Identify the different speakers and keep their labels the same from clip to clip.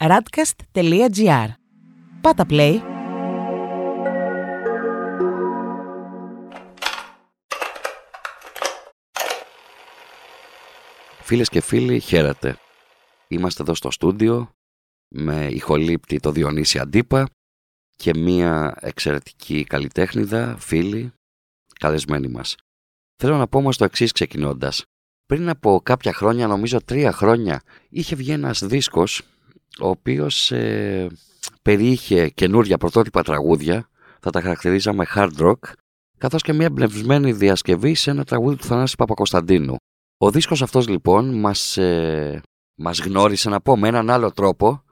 Speaker 1: radcast.gr Πάτα play
Speaker 2: Φίλες και φίλοι, χαίρετε. Είμαστε εδώ στο στούντιο με ηχολήπτη το Διονύση Αντίπα και μία εξαιρετική καλλιτέχνηδα, φίλη, καλεσμένη μας. Θέλω να πω όμως το εξής ξεκινώντας. Πριν από κάποια χρόνια, νομίζω τρία χρόνια, είχε βγει ένας δίσκος ο οποίος ε, περιείχε καινούρια πρωτότυπα τραγούδια, θα τα χαρακτηρίζαμε hard rock, καθώς και μια εμπνευσμένη διασκευή σε ένα τραγούδι του Θανάση Παπακοσταντίνου. Ο δίσκος αυτός λοιπόν μας, ε, μας γνώρισε να πω με έναν άλλο τρόπο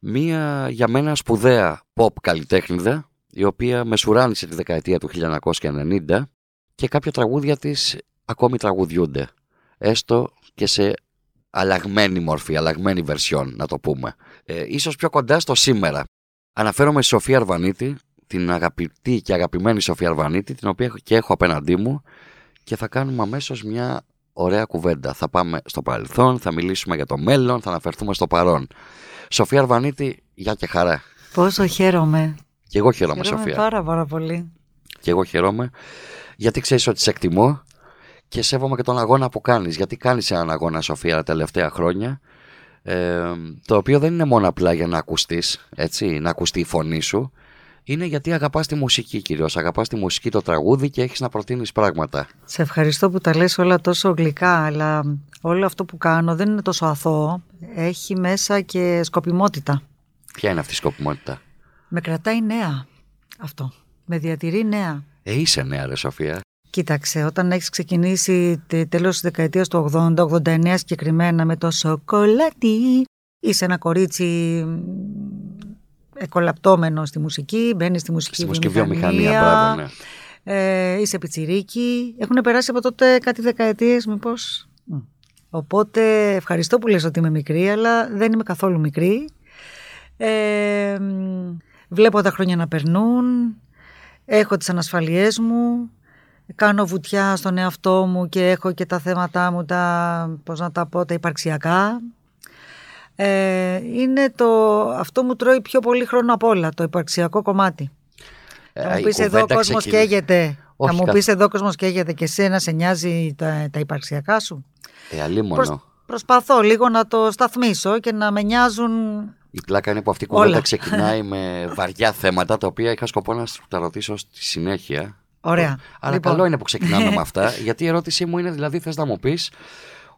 Speaker 2: μία για μένα σπουδαία pop καλλιτέχνηδα η οποία μεσουράνησε τη δεκαετία του 1990 και κάποια τραγούδια της ακόμη τραγουδιούνται έστω και σε αλλαγμένη μορφή, αλλαγμένη βερσιόν να το πούμε. Ε, ίσως πιο κοντά στο σήμερα. Αναφέρομαι στη Σοφία Αρβανίτη, την αγαπητή και αγαπημένη Σοφία Αρβανίτη, την οποία και έχω απέναντί μου και θα κάνουμε αμέσως μια ωραία κουβέντα. Θα πάμε στο παρελθόν, θα μιλήσουμε για το μέλλον, θα αναφερθούμε στο παρόν. Σοφία Αρβανίτη, γεια και χαρά.
Speaker 3: Πόσο χαίρομαι.
Speaker 2: Και εγώ χαίρομαι,
Speaker 3: χαίρομαι
Speaker 2: Σοφία.
Speaker 3: πάρα πάρα πολύ.
Speaker 2: Και εγώ χαίρομαι, γιατί ξέρεις ότι σε εκτιμώ και σέβομαι και τον αγώνα που κάνεις. Γιατί κάνεις έναν αγώνα, Σοφία, τα τελευταία χρόνια, ε, το οποίο δεν είναι μόνο απλά για να ακουστείς, έτσι, να ακουστεί η φωνή σου, είναι γιατί αγαπάς τη μουσική κυρίως, αγαπάς τη μουσική, το τραγούδι και έχεις να προτείνεις πράγματα.
Speaker 3: Σε ευχαριστώ που τα λες όλα τόσο γλυκά, αλλά όλο αυτό που κάνω δεν είναι τόσο αθώο. Έχει μέσα και σκοπιμότητα.
Speaker 2: Ποια είναι αυτή η σκοπιμότητα;
Speaker 3: Με κρατάει νέα αυτό. Με διατηρεί νέα.
Speaker 2: Ε, είσαι νέα ρε Σοφία.
Speaker 3: Κοίταξε, όταν έχεις ξεκινήσει τέλος της δεκαετίας του 80-89 συγκεκριμένα με το σοκολάτι, είσαι ένα κορίτσι εκολαπτώμενο στη μουσική, μπαίνεις στη μουσική
Speaker 2: στη μουσική βιομηχανία. μπράβο, ναι.
Speaker 3: ε, είσαι πιτσιρίκι. Έχουν περάσει από τότε κάτι δεκαετίες μήπως; Οπότε ευχαριστώ που λες ότι είμαι μικρή, αλλά δεν είμαι καθόλου μικρή. Ε, βλέπω τα χρόνια να περνούν, έχω τις ανασφαλιές μου, κάνω βουτιά στον εαυτό μου και έχω και τα θέματα μου, τα, πώς να τα πω, τα υπαρξιακά. Ε, είναι το, αυτό μου τρώει πιο πολύ χρόνο από όλα, το υπαρξιακό κομμάτι.
Speaker 2: Ε,
Speaker 3: θα μου
Speaker 2: η
Speaker 3: πεις εδώ ο
Speaker 2: κουβέντα
Speaker 3: κόσμος
Speaker 2: ξεκινά-
Speaker 3: καίγεται.
Speaker 2: Όχι,
Speaker 3: θα μου
Speaker 2: καθ-
Speaker 3: πεις εδώ ο κόσμος καίγεται και εσένα σε νοιάζει τα, τα υπαρξιακά σου.
Speaker 2: Ε, αλίμονο.
Speaker 3: Προσ- προσπαθώ λίγο να το σταθμίσω και να με νοιάζουν
Speaker 2: Η πλάκα είναι που αυτή η κουβέντα
Speaker 3: Όλα.
Speaker 2: ξεκινάει με βαριά θέματα, τα οποία είχα σκοπό να σου τα ρωτήσω στη συνέχεια.
Speaker 3: Ωραία.
Speaker 2: Αλλά
Speaker 3: Λοιπόν.
Speaker 2: καλό είναι που ξεκινάμε με αυτά, γιατί η ερώτησή μου είναι δηλαδή θες να μου πεις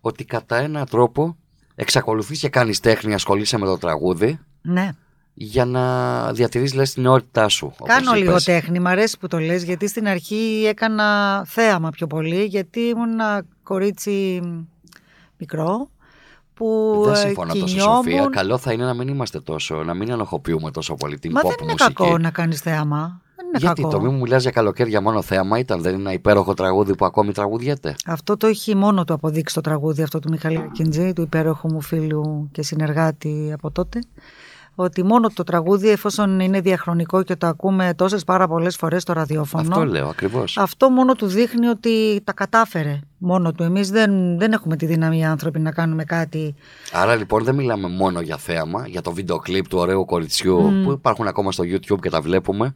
Speaker 2: ότι κατά έναν τρόπο εξακολουθείς και κάνεις τέχνη, ασχολείσαι με το τραγούδι
Speaker 3: Ναι.
Speaker 2: για να διατηρείς λες την νεότητά σου. όπως
Speaker 3: Κάνω λίγο
Speaker 2: είπες.
Speaker 3: τέχνη, μ' αρέσει που το λες, γιατί στην αρχή έκανα θέαμα πιο πολύ, γιατί ήμουν ένα κορίτσι μικρό που
Speaker 2: Δεν
Speaker 3: ε,
Speaker 2: συμφωνώ τόσο
Speaker 3: κινιόμουν.
Speaker 2: Σοφία. Καλό θα είναι να μην είμαστε τόσο, να μην ανοχοποιούμε τόσο πολύ την
Speaker 3: Μα
Speaker 2: pop
Speaker 3: δεν είναι
Speaker 2: μουσική.
Speaker 3: κακό να κάνεις θέαμα. Δεν είναι
Speaker 2: Γιατί
Speaker 3: κακό.
Speaker 2: το μη μου μιλάς για καλοκαίρια μόνο θέαμα ήταν, δεν είναι ένα υπέροχο τραγούδι που ακόμη τραγουδιέται.
Speaker 3: Αυτό το έχει μόνο του αποδείξει το τραγούδι αυτό του Μιχαλή Κιντζή, του υπέροχου μου φίλου και συνεργάτη από τότε. Ότι μόνο το τραγούδι, εφόσον είναι διαχρονικό και το ακούμε τόσες πάρα πολλές φορές στο ραδιόφωνο,
Speaker 2: Αυτό λέω ακριβώς.
Speaker 3: αυτό μόνο του δείχνει ότι τα κατάφερε μόνο του. Εμείς δεν, δεν έχουμε τη δύναμη οι άνθρωποι να κάνουμε κάτι.
Speaker 2: Άρα λοιπόν δεν μιλάμε μόνο για θέαμα, για το βίντεο κλιπ του ωραίου κοριτσιού που υπάρχουν ακόμα στο YouTube και τα βλέπουμε.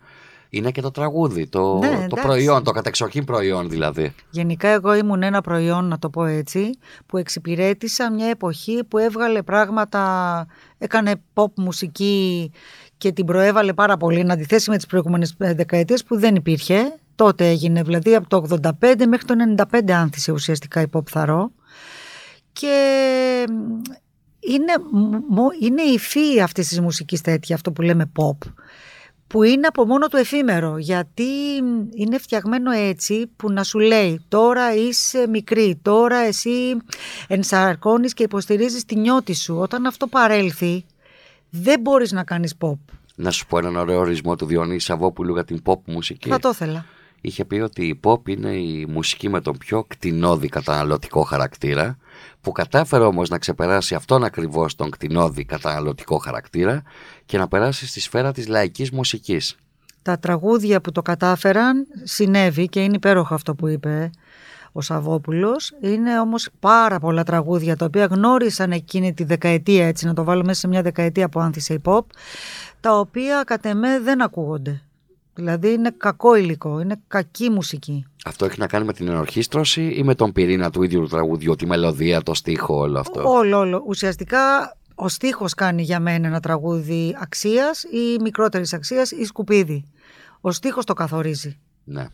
Speaker 2: Είναι και το τραγούδι, το,
Speaker 3: Ναι,
Speaker 2: το
Speaker 3: εντάξει.
Speaker 2: προϊόν, το κατεξοχήν προϊόν δηλαδή.
Speaker 3: Γενικά εγώ ήμουν ένα προϊόν, να το πω έτσι, που εξυπηρέτησα μια εποχή που έβγαλε πράγματα, έκανε pop μουσική και την προέβαλε πάρα πολύ, να αντιθέσει με τις προηγούμενες ε, δεκαετίες που δεν υπήρχε. Τότε έγινε, δηλαδή από το 85 μέχρι το 95 άνθησε ουσιαστικά η pop θαρό. Και μ, είναι, μ- είναι η φύη αυτής της μουσικής τέτοια, αυτό που λέμε pop που είναι από μόνο του εφήμερο γιατί είναι φτιαγμένο έτσι που να σου λέει τώρα είσαι μικρή, τώρα εσύ ενσαρκώνεις και υποστηρίζεις τη νιώτη σου. Όταν αυτό παρέλθει δεν μπορείς να κάνεις pop.
Speaker 2: Να σου πω έναν ωραίο ορισμό του Διονύσης Σαββόπουλου για την pop μουσική.
Speaker 3: Θα το ήθελα.
Speaker 2: Είχε πει ότι η pop είναι η μουσική με τον πιο κτηνώδη καταναλωτικό χαρακτήρα που κατάφερε όμως να ξεπεράσει αυτόν ακριβώς τον κτηνώδη καταναλωτικό χαρακτήρα και να περάσει στη σφαίρα της λαϊκής μουσικής.
Speaker 3: Τα τραγούδια που το κατάφεραν συνέβη και είναι υπέροχο αυτό που είπε ο Σαββόπουλος. Είναι όμως πάρα πολλά τραγούδια τα οποία γνώρισαν εκείνη τη δεκαετία, έτσι να το βάλουμε μέσα σε μια δεκαετία που άνθησε η pop, τα οποία κατ' εμέ δεν ακούγονται. Δηλαδή είναι κακό υλικό, είναι κακή μουσική.
Speaker 2: Αυτό έχει να κάνει με την ενορχίστρωση ή με τον πυρήνα του ίδιου του τραγουδιού, τη μελωδία, το στίχο, όλο αυτό;
Speaker 3: Όλο, όλο. Ουσιαστικά ο στίχος κάνει για μένα ένα τραγούδι αξίας ή μικρότερης αξίας ή σκουπίδι. Ο στίχος το καθορίζει.
Speaker 2: Ναι.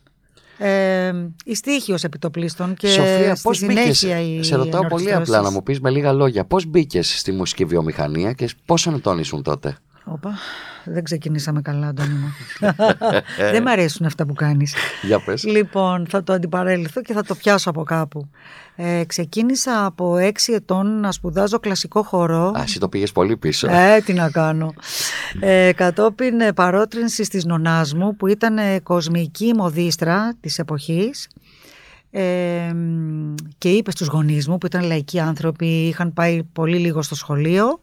Speaker 3: Ε, η στίχη ως επιτοπλίστων και
Speaker 2: Σοφία,
Speaker 3: στη
Speaker 2: πώς
Speaker 3: συνέχεια
Speaker 2: μπήκες,
Speaker 3: η
Speaker 2: σε ρωτάω πολύ
Speaker 3: ενορχιστρώσεις.
Speaker 2: απλά να μου πεις με λίγα λόγια, πώς μπήκες στη μουσική βιομηχανία και πόσο ετών ήσουν τότε;
Speaker 3: Όπα, δεν ξεκινήσαμε καλά, Αντώνη μου. δεν μ' αρέσουν αυτά που κάνεις.
Speaker 2: Για πες.
Speaker 3: Λοιπόν, θα το αντιπαρέλθω και θα το πιάσω από κάπου. Ε, ξεκίνησα από έξι ετών να σπουδάζω κλασικό χορό.
Speaker 2: Α, εσύ το πήγες πολύ πίσω.
Speaker 3: Ε, τι να κάνω. Ε, κατόπιν ε, παρότρινσης της νονάς μου που ήταν ε, κοσμική μοδίστρα της εποχής ε, μ, και είπε στους γονείς μου που ήταν λαϊκοί άνθρωποι, είχαν πάει πολύ λίγο στο σχολείο,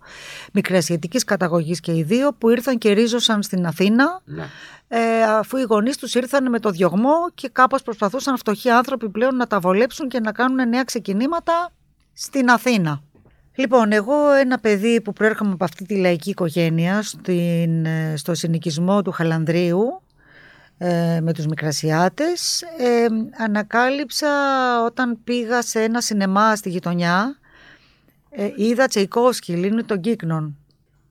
Speaker 3: μικρασιατικής καταγωγής και οι δύο που ήρθαν και ρίζωσαν στην Αθήνα
Speaker 2: Ναι.
Speaker 3: ε, αφού οι γονείς τους ήρθαν με το διωγμό και κάπως προσπαθούσαν φτωχοί άνθρωποι πλέον να τα βολέψουν και να κάνουν νέα ξεκινήματα στην Αθήνα. Λοιπόν, εγώ ένα παιδί που προέρχομαι από αυτή τη λαϊκή οικογένεια στην, ε, στο συνοικισμό του Χαλανδρίου ε, με τους Μικρασιάτες ε, ανακάλυψα όταν πήγα σε ένα σινεμά στη γειτονιά ε, είδα Τσεϊκόσκι, Λίνου των Κύκνων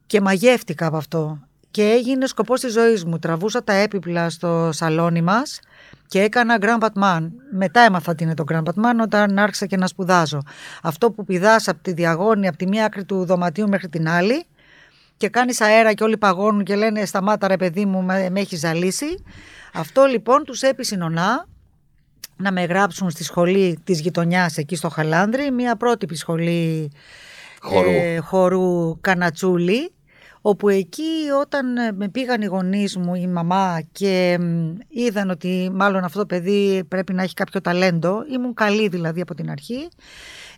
Speaker 3: και μαγεύτηκα από αυτό και έγινε σκοπός της ζωής μου. Τραβούσα τα έπιπλα στο σαλόνι μας και έκανα Grand Batman. Μετά έμαθα τι είναι το Grand Batman όταν άρχισα και να σπουδάζω. Αυτό που πηδάς από τη διαγώνη, από τη μία άκρη του δωματίου μέχρι την άλλη και κάνεις αέρα και όλοι παγώνουν και λένε σταμάτα ρε παιδί μου με, με έχεις ζαλίσει. Αυτό λοιπόν τους έπεισε νονά να με γράψουν στη σχολή της γειτονιάς εκεί στο Χαλάνδρη, μια πρότυπη σχολή
Speaker 2: Χορού.
Speaker 3: ε, χορού Κανατσούλη, όπου εκεί όταν ε, με πήγαν οι γονείς μου, η μαμά και μ, είδαν ότι μάλλον αυτό το παιδί πρέπει να έχει κάποιο ταλέντο, ήμουν καλή δηλαδή από την αρχή,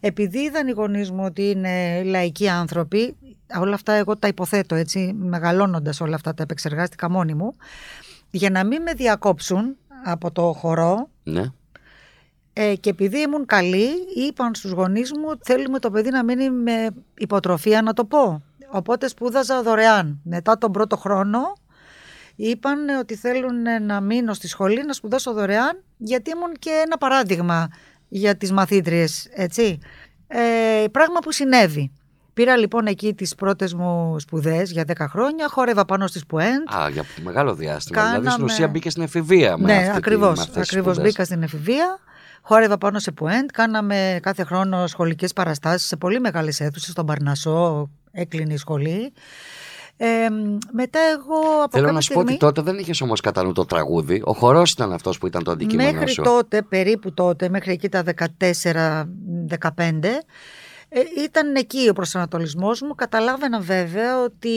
Speaker 3: επειδή είδαν οι γονείς μου ότι είναι λαϊκοί άνθρωποι, όλα αυτά εγώ τα υποθέτω έτσι, μεγαλώνοντας όλα αυτά τα επεξεργάστηκα μόνη μου, για να μην με διακόψουν από το χορό,
Speaker 2: Ναι.
Speaker 3: ε, και επειδή ήμουν καλή, είπαν στους γονείς μου ότι θέλουμε το παιδί να μείνει με υποτροφία, να το πω. Οπότε σπούδαζα δωρεάν. Μετά τον πρώτο χρόνο είπαν ότι θέλουν να μείνω στη σχολή, να σπουδάσω δωρεάν, γιατί ήμουν και ένα παράδειγμα για τις μαθήτριες, έτσι. Ε, πράγμα που συνέβη. Πήρα λοιπόν εκεί τις πρώτες μου σπουδές για 10 χρόνια, χόρευα πάνω στις Πουέντ.
Speaker 2: Α, για μεγάλο διάστημα. Δηλαδή στην
Speaker 3: Κάναμε-
Speaker 2: ουσία μπήκε στην εφηβεία με
Speaker 3: Ναι,
Speaker 2: αυτή τη-
Speaker 3: ακριβώς.
Speaker 2: με αυτές τις
Speaker 3: ακριβώς
Speaker 2: σπουδές.
Speaker 3: μπήκα στην εφηβεία. Χόρευα πάνω σε Πουέντ. Κάναμε κάθε χρόνο σχολικές παραστάσεις σε πολύ μεγάλες αίθουσες. Στον Παρνασό έκλεινε η σχολή. Ε, μετά εγώ από
Speaker 2: Θέλω
Speaker 3: κάποια
Speaker 2: να σου πω
Speaker 3: στιγμή...
Speaker 2: ότι τότε δεν είχες όμως κατά νου το τραγούδι. Ο χορός ήταν αυτός που ήταν το αντικείμενο
Speaker 3: Μέχρι
Speaker 2: σου.
Speaker 3: τότε, περίπου τότε, μέχρι εκεί τα 14-15, ε, ήταν εκεί ο προσανατολισμός μου. Καταλάβαινα βέβαια ότι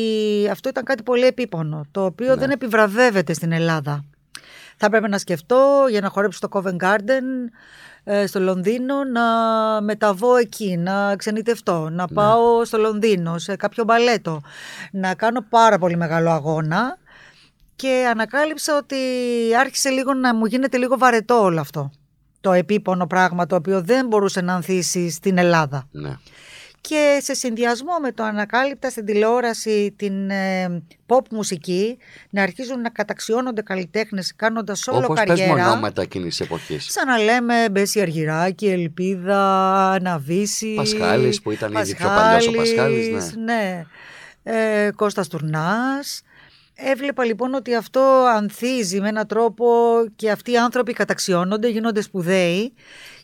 Speaker 3: αυτό ήταν κάτι πολύ επίπονο, το οποίο
Speaker 2: Ναι.
Speaker 3: δεν επιβραβεύεται στην Ελλάδα. Θα έπρεπε να σκεφτώ για να χορέψω στο Covent Garden ε, στο Λονδίνο να μεταβώ εκεί, να ξενιτευτώ, να πάω στο Λονδίνο σε κάποιο μπαλέτο, να κάνω πάρα πολύ μεγάλο αγώνα και ανακάλυψα ότι άρχισε λίγο να μου γίνεται λίγο βαρετό όλο αυτό. Το επίπονο πράγμα το οποίο δεν μπορούσε να ανθίσει στην Ελλάδα.
Speaker 2: Ναι.
Speaker 3: Και σε συνδυασμό με το ανακάλυπτα στην τηλεόραση την ε, pop μουσική να αρχίζουν να καταξιώνονται καλλιτέχνες κάνοντας όλο
Speaker 2: Όπως πες
Speaker 3: καριέρα.
Speaker 2: μονόματα εκείνης της εποχής.
Speaker 3: Σαν να λέμε Μπέση Αργυράκη, Ελπίδα, Αναβίση.
Speaker 2: Πασχάλης, που ήταν ήδη πιο παλιός ο Πασχάλης, ναι.
Speaker 3: ναι. Ε, Κώστας Τουρνάς. Έβλεπα λοιπόν ότι αυτό ανθίζει με έναν τρόπο και αυτοί οι άνθρωποι καταξιώνονται, γίνονται σπουδαίοι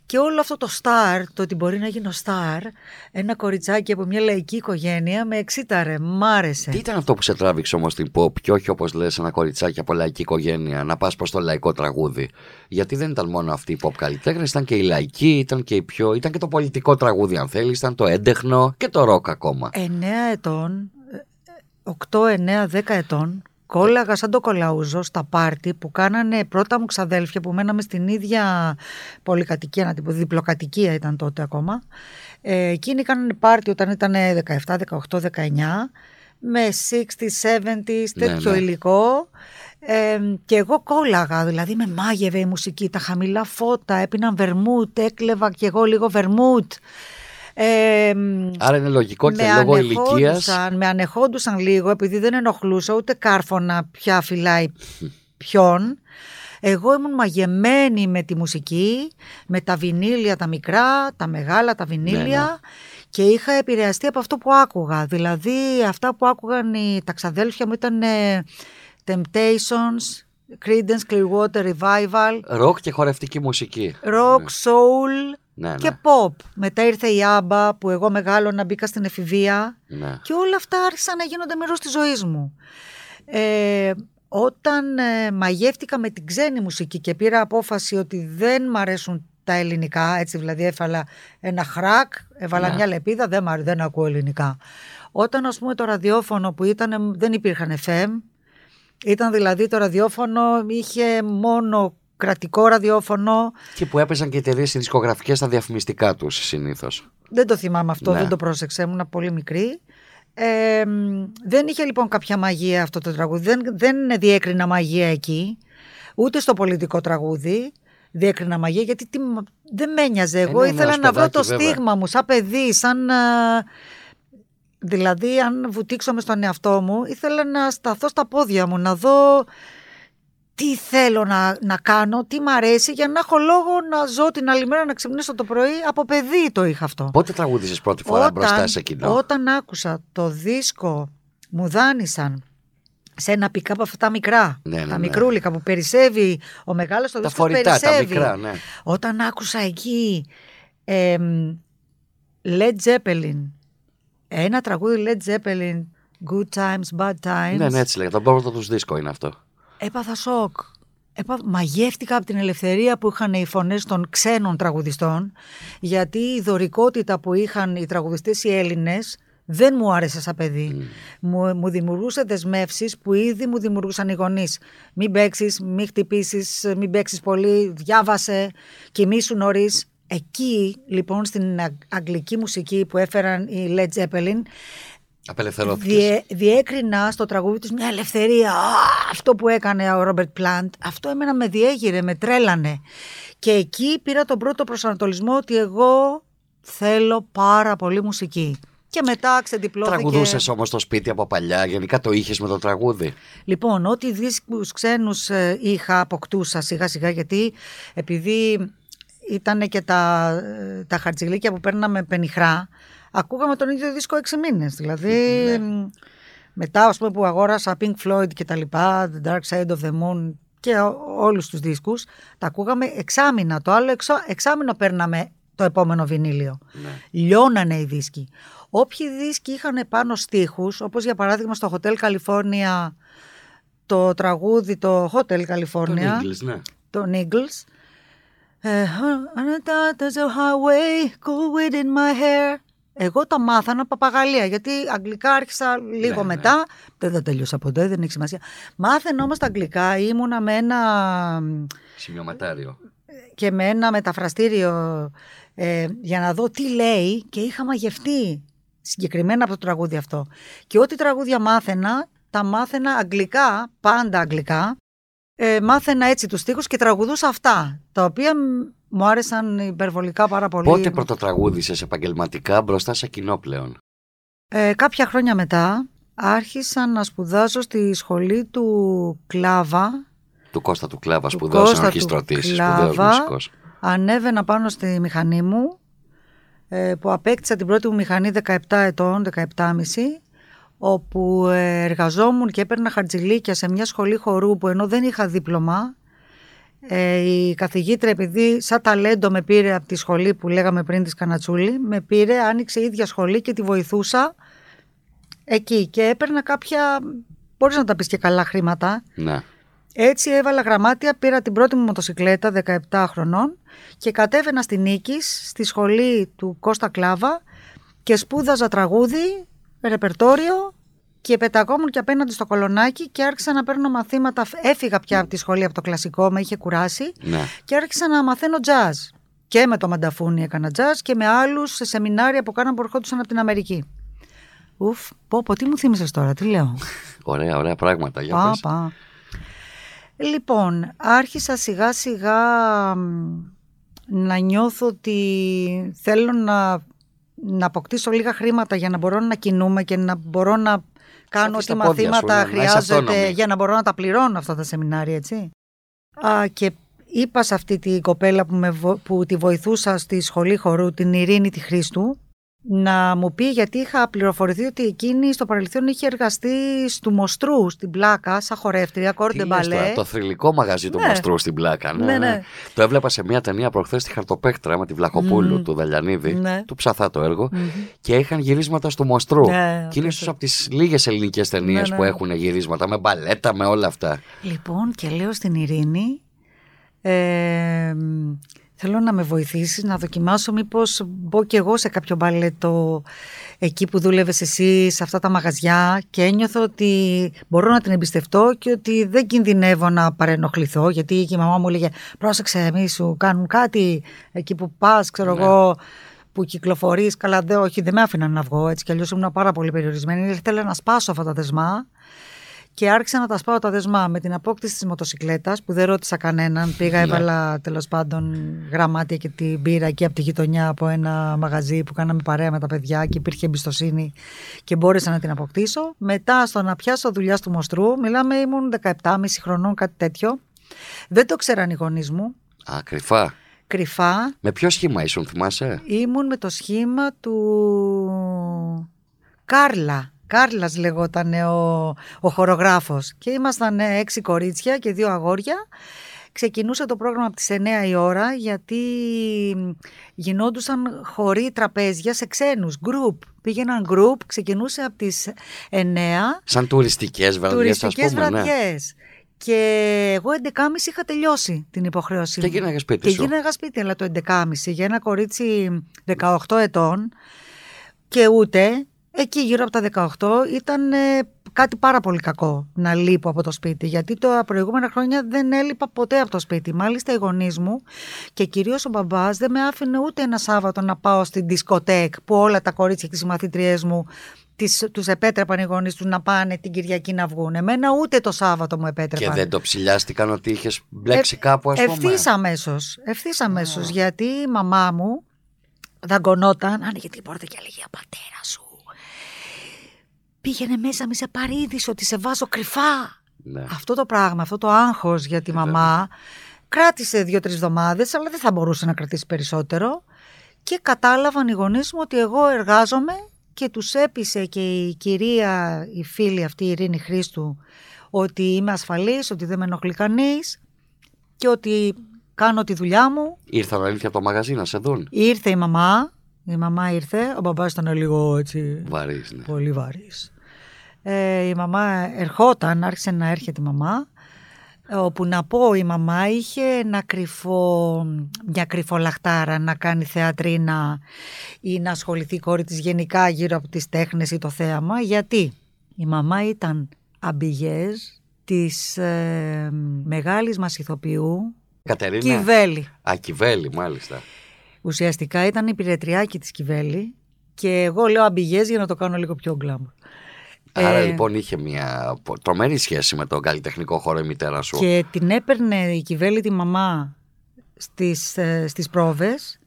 Speaker 3: και όλο αυτό το στάρ, το ότι μπορεί να γίνω στάρ, ένα κοριτσάκι από μια λαϊκή οικογένεια, με εξήταρε, μ' άρεσε.
Speaker 2: Τι ήταν αυτό που σε τράβηξε όμως στην pop και όχι όπως λες ένα κοριτσάκι από λαϊκή οικογένεια να πας προς το λαϊκό τραγούδι; Γιατί δεν ήταν μόνο αυτή η pop καλλιτέχνες, ήταν και η λαϊκή, ήταν και η πιο. ήταν και το πολιτικό τραγούδι, αν θέλεις, ήταν το έντεχνο και το ροκ ακόμα.
Speaker 3: 9 ετών, 8, 9, 10 ετών, κόλλαγα σαν το κολαούζο στα πάρτι που κάνανε πρώτα μου ξαδέλφια που μέναμε στην ίδια πολυκατοικία, να την πω, διπλοκατοικία ήταν τότε ακόμα. Ε, εκείνοι κάνανε πάρτι όταν ήταν 17, 18, 19 με 60s, 70s,
Speaker 2: Ναι,
Speaker 3: τέτοιο
Speaker 2: ναι.
Speaker 3: υλικό. Ε, και εγώ κόλλαγα, δηλαδή με μάγευε η μουσική, τα χαμηλά φώτα, έπιναν βερμούτ, έκλεβα κι εγώ λίγο βερμούτ. Ε,
Speaker 2: Άρα είναι λογικό και
Speaker 3: με
Speaker 2: λόγω ηλικία.
Speaker 3: ανεχόντουσαν, με ανεχόντουσαν λίγο επειδή δεν ενοχλούσα ούτε κάρφωνα ποια φυλάει ποιον. Εγώ ήμουν μαγεμένη με τη μουσική, με τα βινίλια τα μικρά, τα μεγάλα τα βινίλια
Speaker 2: Ναι, ναι.
Speaker 3: και είχα επηρεαστεί από αυτό που άκουγα. Δηλαδή αυτά που άκουγαν οι, τα ξαδέλφια μου ήταν ε, Temptations, Creedence Clearwater Revival,
Speaker 2: Ροκ και χορευτική μουσική.
Speaker 3: rock, soul
Speaker 2: Ναι, ναι.
Speaker 3: και pop. Μετά ήρθε η Άμπα που εγώ μεγάλωνα, μπήκα στην εφηβεία
Speaker 2: ναι.
Speaker 3: και όλα αυτά άρχισαν να γίνονται μέρος της ζωής μου. Ε, όταν ε, μαγεύτηκα με την ξένη μουσική και πήρα απόφαση ότι δεν μ' αρέσουν τα ελληνικά, έτσι δηλαδή έφαλα ένα χρακ, έβαλα
Speaker 2: Ναι.
Speaker 3: μια λεπίδα, δεν, μ' αρ- δεν ακούω ελληνικά. Όταν ας πούμε το ραδιόφωνο που ήταν, δεν υπήρχαν FM, ήταν δηλαδή το ραδιόφωνο, είχε μόνο κρατικό ραδιόφωνο,
Speaker 2: Και που έπαιζαν και εταιρείες δισκογραφικέ στα διαφημιστικά τους συνήθως.
Speaker 3: Δεν το θυμάμαι αυτό,
Speaker 2: Ναι.
Speaker 3: δεν το πρόσεξα, ήμουν πολύ μικρή. Ε, μ, δεν είχε λοιπόν κάποια μαγεία αυτό το τραγούδι, δεν, δεν διέκρινα μαγεία εκεί, ούτε στο πολιτικό τραγούδι διέκρινα μαγεία, γιατί τι, μ- δεν με ένοιαζε. Εγώ
Speaker 2: ναι, ναι,
Speaker 3: ήθελα
Speaker 2: ως
Speaker 3: να βρω το
Speaker 2: παιδάκι, βέβαια.
Speaker 3: στίγμα μου, σαν παιδί, σαν... α, δηλαδή, αν βουτήξω μες στον εαυτό μου, ήθελα να σταθώ στα πόδια μου, να δω τι θέλω να, να κάνω, τι μ' αρέσει, για να έχω λόγο να ζω την άλλη μέρα, να ξυπνήσω το πρωί. Από παιδί το είχα αυτό.
Speaker 2: Πότε τραγούδησε πρώτη φορά μπροστά σε κοινό;
Speaker 3: Όταν άκουσα το δίσκο μου δάνεισαν σε ένα pick από αυτά τα μικρά,
Speaker 2: Ναι, ναι,
Speaker 3: τα
Speaker 2: ναι.
Speaker 3: μικρούλικα που περισσεύει ο μεγάλος το
Speaker 2: τα
Speaker 3: δίσκο
Speaker 2: φορητά, τα
Speaker 3: περισσεύει.
Speaker 2: μικρά, ναι.
Speaker 3: Όταν άκουσα εκεί εμ, Led Zeppelin, ένα τραγούδι Led Zeppelin, Good Times, Bad Times,
Speaker 2: Ναι, ναι, έτσι λέγεται. Το πρώτο τους δίσκο είναι αυτό.
Speaker 3: Έπαθα σοκ. Έπα... Μαγεύτηκα από την ελευθερία που είχαν οι φωνές των ξένων τραγουδιστών γιατί η δωρικότητα που είχαν οι τραγουδιστές οι Έλληνες δεν μου άρεσε σαν παιδί. Μου, μου δημιουργούσε δεσμεύσεις που ήδη μου δημιουργούσαν οι γονείς. Μην παίξεις, μην χτυπήσεις, μην παίξεις πολύ, διάβασε, κοιμήσου νωρίς. Εκεί λοιπόν στην αγ- αγγλική μουσική που έφεραν οι Led Zeppelin
Speaker 2: Απελευθερώθηκες.
Speaker 3: Διέ, διέκρινα στο τραγούδι τους μια ελευθερία. Α, αυτό που έκανε ο Ρόμπερτ Πλάντ, αυτό εμένα με διέγειρε, με τρέλανε. Και εκεί πήρα τον πρώτο προσανατολισμό ότι εγώ θέλω πάρα πολύ μουσική. Και μετά ξεντυπλώθηκε...
Speaker 2: Τραγουδούσες όμως στο σπίτι από παλιά, γενικά το είχες με το τραγούδι.
Speaker 3: Λοιπόν, ό,τι δίσκους ξένους ε, είχα αποκτούσα σιγά σιγά γιατί επειδή ήταν και τα, ε, τα χαρτζηλίκια που παίρναμε πενιχρά, ακούγαμε τον ίδιο δίσκο έξι μήνες. Δηλαδή,
Speaker 2: Ναι.
Speaker 3: μ, μετά ας πούμε που αγόρασα Pink Floyd και τα λοιπά, The Dark Side of the Moon και ό- όλους τους δίσκους, τα ακούγαμε εξάμηνα. Το άλλο εξώ- εξάμηνο παίρναμε το επόμενο βινίλιο.
Speaker 2: Ναι.
Speaker 3: Λιώνανε οι δίσκοι. Όποιοι δίσκοι είχαν πάνω στίχους, όπως για παράδειγμα στο Hotel California το τραγούδι το Hotel
Speaker 2: Τον
Speaker 3: California,
Speaker 2: Eagles, ναι.
Speaker 3: το Eagles. ε, On a dot, there's a highway, cool wind in my hair. Εγώ τα μάθανα παπαγαλία, γιατί αγγλικά άρχισα λίγο
Speaker 2: Ναι, ναι.
Speaker 3: μετά. Δεν τα τέλειωσα ποτέ, δεν έχει σημασία. Μάθαινα όμως τα αγγλικά, ήμουνα με ένα
Speaker 2: Σημειωματάριο.
Speaker 3: και με ένα μεταφραστήριο ε, για να δω τι λέει και είχα μαγευτεί συγκεκριμένα από το τραγούδι αυτό. Και ό,τι τραγούδια μάθαινα, τα μάθαινα αγγλικά, πάντα αγγλικά. Ε, μάθαινα έτσι τους στίχους και τραγουδούσα αυτά, τα οποία μ, μου άρεσαν υπερβολικά πάρα πολύ.
Speaker 2: Πότε πρωτοτραγούδησε επαγγελματικά μπροστά σε κοινό πλέον;
Speaker 3: Ε, κάποια χρόνια μετά άρχισα να σπουδάζω στη σχολή του Κλάβα
Speaker 2: Του Κώστα του Κλάβα,
Speaker 3: Του
Speaker 2: σπουδαίο
Speaker 3: Κώστα του
Speaker 2: ορχιστρωτή, σπουδαίος
Speaker 3: Κλάβα.
Speaker 2: μουσικός.
Speaker 3: ανέβαινα πάνω στη μηχανή μου ε, που απέκτησα την πρώτη μου μηχανή 17 ετών, 17,5 όπου ε, εργαζόμουν και έπαιρνα χαρτζηλίκια σε μια σχολή χορού που ενώ δεν είχα δίπλωμα ε, η καθηγήτρια επειδή σαν ταλέντο με πήρε από τη σχολή που λέγαμε πριν της Κανατσούλη με πήρε, άνοιξε η ίδια σχολή και τη βοηθούσα εκεί και έπαιρνα κάποια, μπορείς να τα πεις και καλά χρήματα
Speaker 2: Ναι.
Speaker 3: έτσι έβαλα γραμμάτια, πήρα την πρώτη μου μοτοσυκλέτα 17 χρονών και κατέβαινα στη Νίκης, στη σχολή του Κώστα Κλάβα και σπούδαζα τραγούδι, ρεπερτόριο και πεταγόμουν και απέναντι στο κολονάκι και άρχισα να παίρνω μαθήματα. Έφυγα πια από τη σχολή από το κλασικό, με είχε κουράσει
Speaker 2: ναι.
Speaker 3: και άρχισα να μαθαίνω jazz. Και με το Μανταφούνι έκανα jazz και με άλλους σε σεμινάρια που κάναν που ερχόντουσαν από την Αμερική. Ουφ, πω πω, τι μου θύμισες τώρα, τι λέω;
Speaker 2: Ωραία, ωραία πράγματα. Για
Speaker 3: Πα,
Speaker 2: πες.
Speaker 3: πα. Λοιπόν, άρχισα σιγά σιγά να νιώθω ότι θέλω να, να αποκτήσω λίγα χρήματα για να μπορώ να κινούμε και να μπορώ να κάνω ό,τι μαθήματα ναι, χρειάζεται για να μπορώ να τα πληρώνω αυτά τα σεμινάρια, έτσι. Α, και είπα σε αυτή την κοπέλα που, με, που τη βοηθούσα στη σχολή χορού, την Ειρήνη τη Χρήστου, να μου πει γιατί είχα πληροφορηθεί ότι εκείνη στο παρελθόν είχε εργαστεί του Μοστρού στην Πλάκα, σαν χορεύτρια, κόρτε μπαλέ.
Speaker 2: Το θρηλυκό μαγαζί του ναι. Μοστρού στην Πλάκα. Ναι, ναι, ναι. Το έβλεπα σε μια ταινία προχθές στη Χαρτοπέκτρα με τη Βλαχοπούλου του Δαλιανίδη, ναι. του Ψαθά το έργο, και είχαν γυρίσματα στο Μοστρού. Ναι, και είναι ίσως από τις λίγες ελληνικές ταινίες ναι, που έχουν γυρίσματα με μπαλέτα, με όλα αυτά.
Speaker 3: Λοιπόν, και λέω στην Ειρήνη. Ε, Θέλω να με βοηθήσεις να δοκιμάσω μήπως μπω κι εγώ σε κάποιο μπαλέτο εκεί που δούλευες εσύ, σε αυτά τα μαγαζιά και ένιωθω ότι μπορώ να την εμπιστευτώ και ότι δεν κινδυνεύω να παρενοχληθώ γιατί και η μαμά μου έλεγε πρόσεξε μη σου κάνουν κάτι εκεί που πας ξέρω ναι. εγώ που κυκλοφορείς, καλά, δεν, όχι, δεν με άφηναν να βγω έτσι κι αλλιώς ήμουν πάρα πολύ περιορισμένη. Ήθελα να σπάσω αυτά τα δεσμά και άρχισα να τα σπάω τα δεσμά με την απόκτηση της μοτοσυκλέτας που δεν ρώτησα κανέναν. Πήγα, ναι. έβαλα τέλος πάντων γραμμάτια και την πήρα εκεί από τη γειτονιά από ένα μαγαζί που κάναμε παρέα με τα παιδιά και υπήρχε εμπιστοσύνη και μπόρεσα να την αποκτήσω. Μετά στο να πιάσω δουλειά του Μοστρού, μιλάμε, ήμουν 17,5 χρονών, κάτι τέτοιο. Δεν το ξέραν οι γονείς μου.
Speaker 2: Α, κρυφά.
Speaker 3: Κρυφά.
Speaker 2: Με ποιο σχήμα ήσουν, θυμάσαι;
Speaker 3: Ήμουν με το σχήμα του Κάρλα. Κάρλας λεγόταν ο, ο χορογράφος και ήμασταν έξι κορίτσια και δύο αγόρια. Ξεκινούσε το πρόγραμμα από τις 9 η ώρα γιατί γινόντουσαν χωρί τραπέζια σε ξένους, group. Πήγαιναν group, ξεκινούσε από τις 9.
Speaker 2: Σαν τουριστικές βραδιές
Speaker 3: τουριστικές ας πούμε, ναι. βραδιές. Ναι. Και εγώ 11.30 είχα τελειώσει την υποχρέωση
Speaker 2: μου. Και γίναγα σπίτι
Speaker 3: σου. Και γίναγα σπίτι, αλλά το 11.30 για ένα κορίτσι 18 ετών και ούτε εκεί γύρω από τα 18 ήταν ε, κάτι πάρα πολύ κακό να λείπω από το σπίτι. Γιατί τα προηγούμενα χρόνια δεν έλειπα ποτέ από το σπίτι. Μάλιστα οι γονείς μου και κυρίως ο μπαμπάς δεν με άφηνε ούτε ένα Σάββατο να πάω στην δισκοτέκ που όλα τα κορίτσια και οι συμμαθήτριέ μου τους επέτρεπαν οι γονείς τους να πάνε την Κυριακή να βγουν. Εμένα ούτε το Σάββατο μου επέτρεπαν.
Speaker 2: Και δεν το ψηλιάστηκαν ότι είχες μπλέξει ε, κάπου, ας πούμε;
Speaker 3: Ευθύς αμέσως. Ευθύς αμέσως. Γιατί η μαμά μου δαγκωνόταν, άνοιγε την πόρτα και έλεγε Πατέρα σου πήγαινε μέσα, μη σε παρήδησε ότι σε βάζω κρυφά. Ναι. Αυτό το πράγμα, αυτό το άγχος για τη ε, μαμά κράτησε δύο-τρεις εβδομάδες, αλλά δεν θα μπορούσε να κρατήσει περισσότερο. Και κατάλαβαν οι γονείς μου ότι εγώ εργάζομαι και τους έπεισε και η κυρία, η φίλη αυτή η Ειρήνη Χρήστου ότι είμαι ασφαλής, ότι δεν με ενοχλεί κανείς και ότι κάνω τη δουλειά μου.
Speaker 2: Ήρθαν αλήθεια από το μαγαζί να σε δουν.
Speaker 3: Ήρθε η μαμά, η μαμά ήρθε, ο μπαμπάς ήταν λίγο έτσι...
Speaker 2: Βαρύς, ναι.
Speaker 3: Πολύ βαρύς. Ε, η μαμά ερχόταν, άρχισε να έρχεται η μαμά, όπου να πω η μαμά είχε ένα κρυφό, μια κρυφολαχτάρα να κάνει θεατρίνα ή να ασχοληθεί η κόρη της γενικά γύρω από τις τέχνες ή το θέαμα. Γιατί η μαμά ήταν αμπηγές της ε, μεγάλης μας ηθοποιού
Speaker 2: Κατερίνα.
Speaker 3: Κιβέλη.
Speaker 2: Α, Κιβέλη, μάλιστα.
Speaker 3: Ουσιαστικά ήταν η πυρετριάκη της Κιβέλη και εγώ λέω αμπηγές για να το κάνω λίγο πιο γκλάμπ.
Speaker 2: Άρα ε, λοιπόν είχε μια τρομερή σχέση με τον καλλιτεχνικό χώρο η μητέρα σου.
Speaker 3: Και την έπαιρνε η Κιβέλη τη μαμά στις, ε, στις πρόβες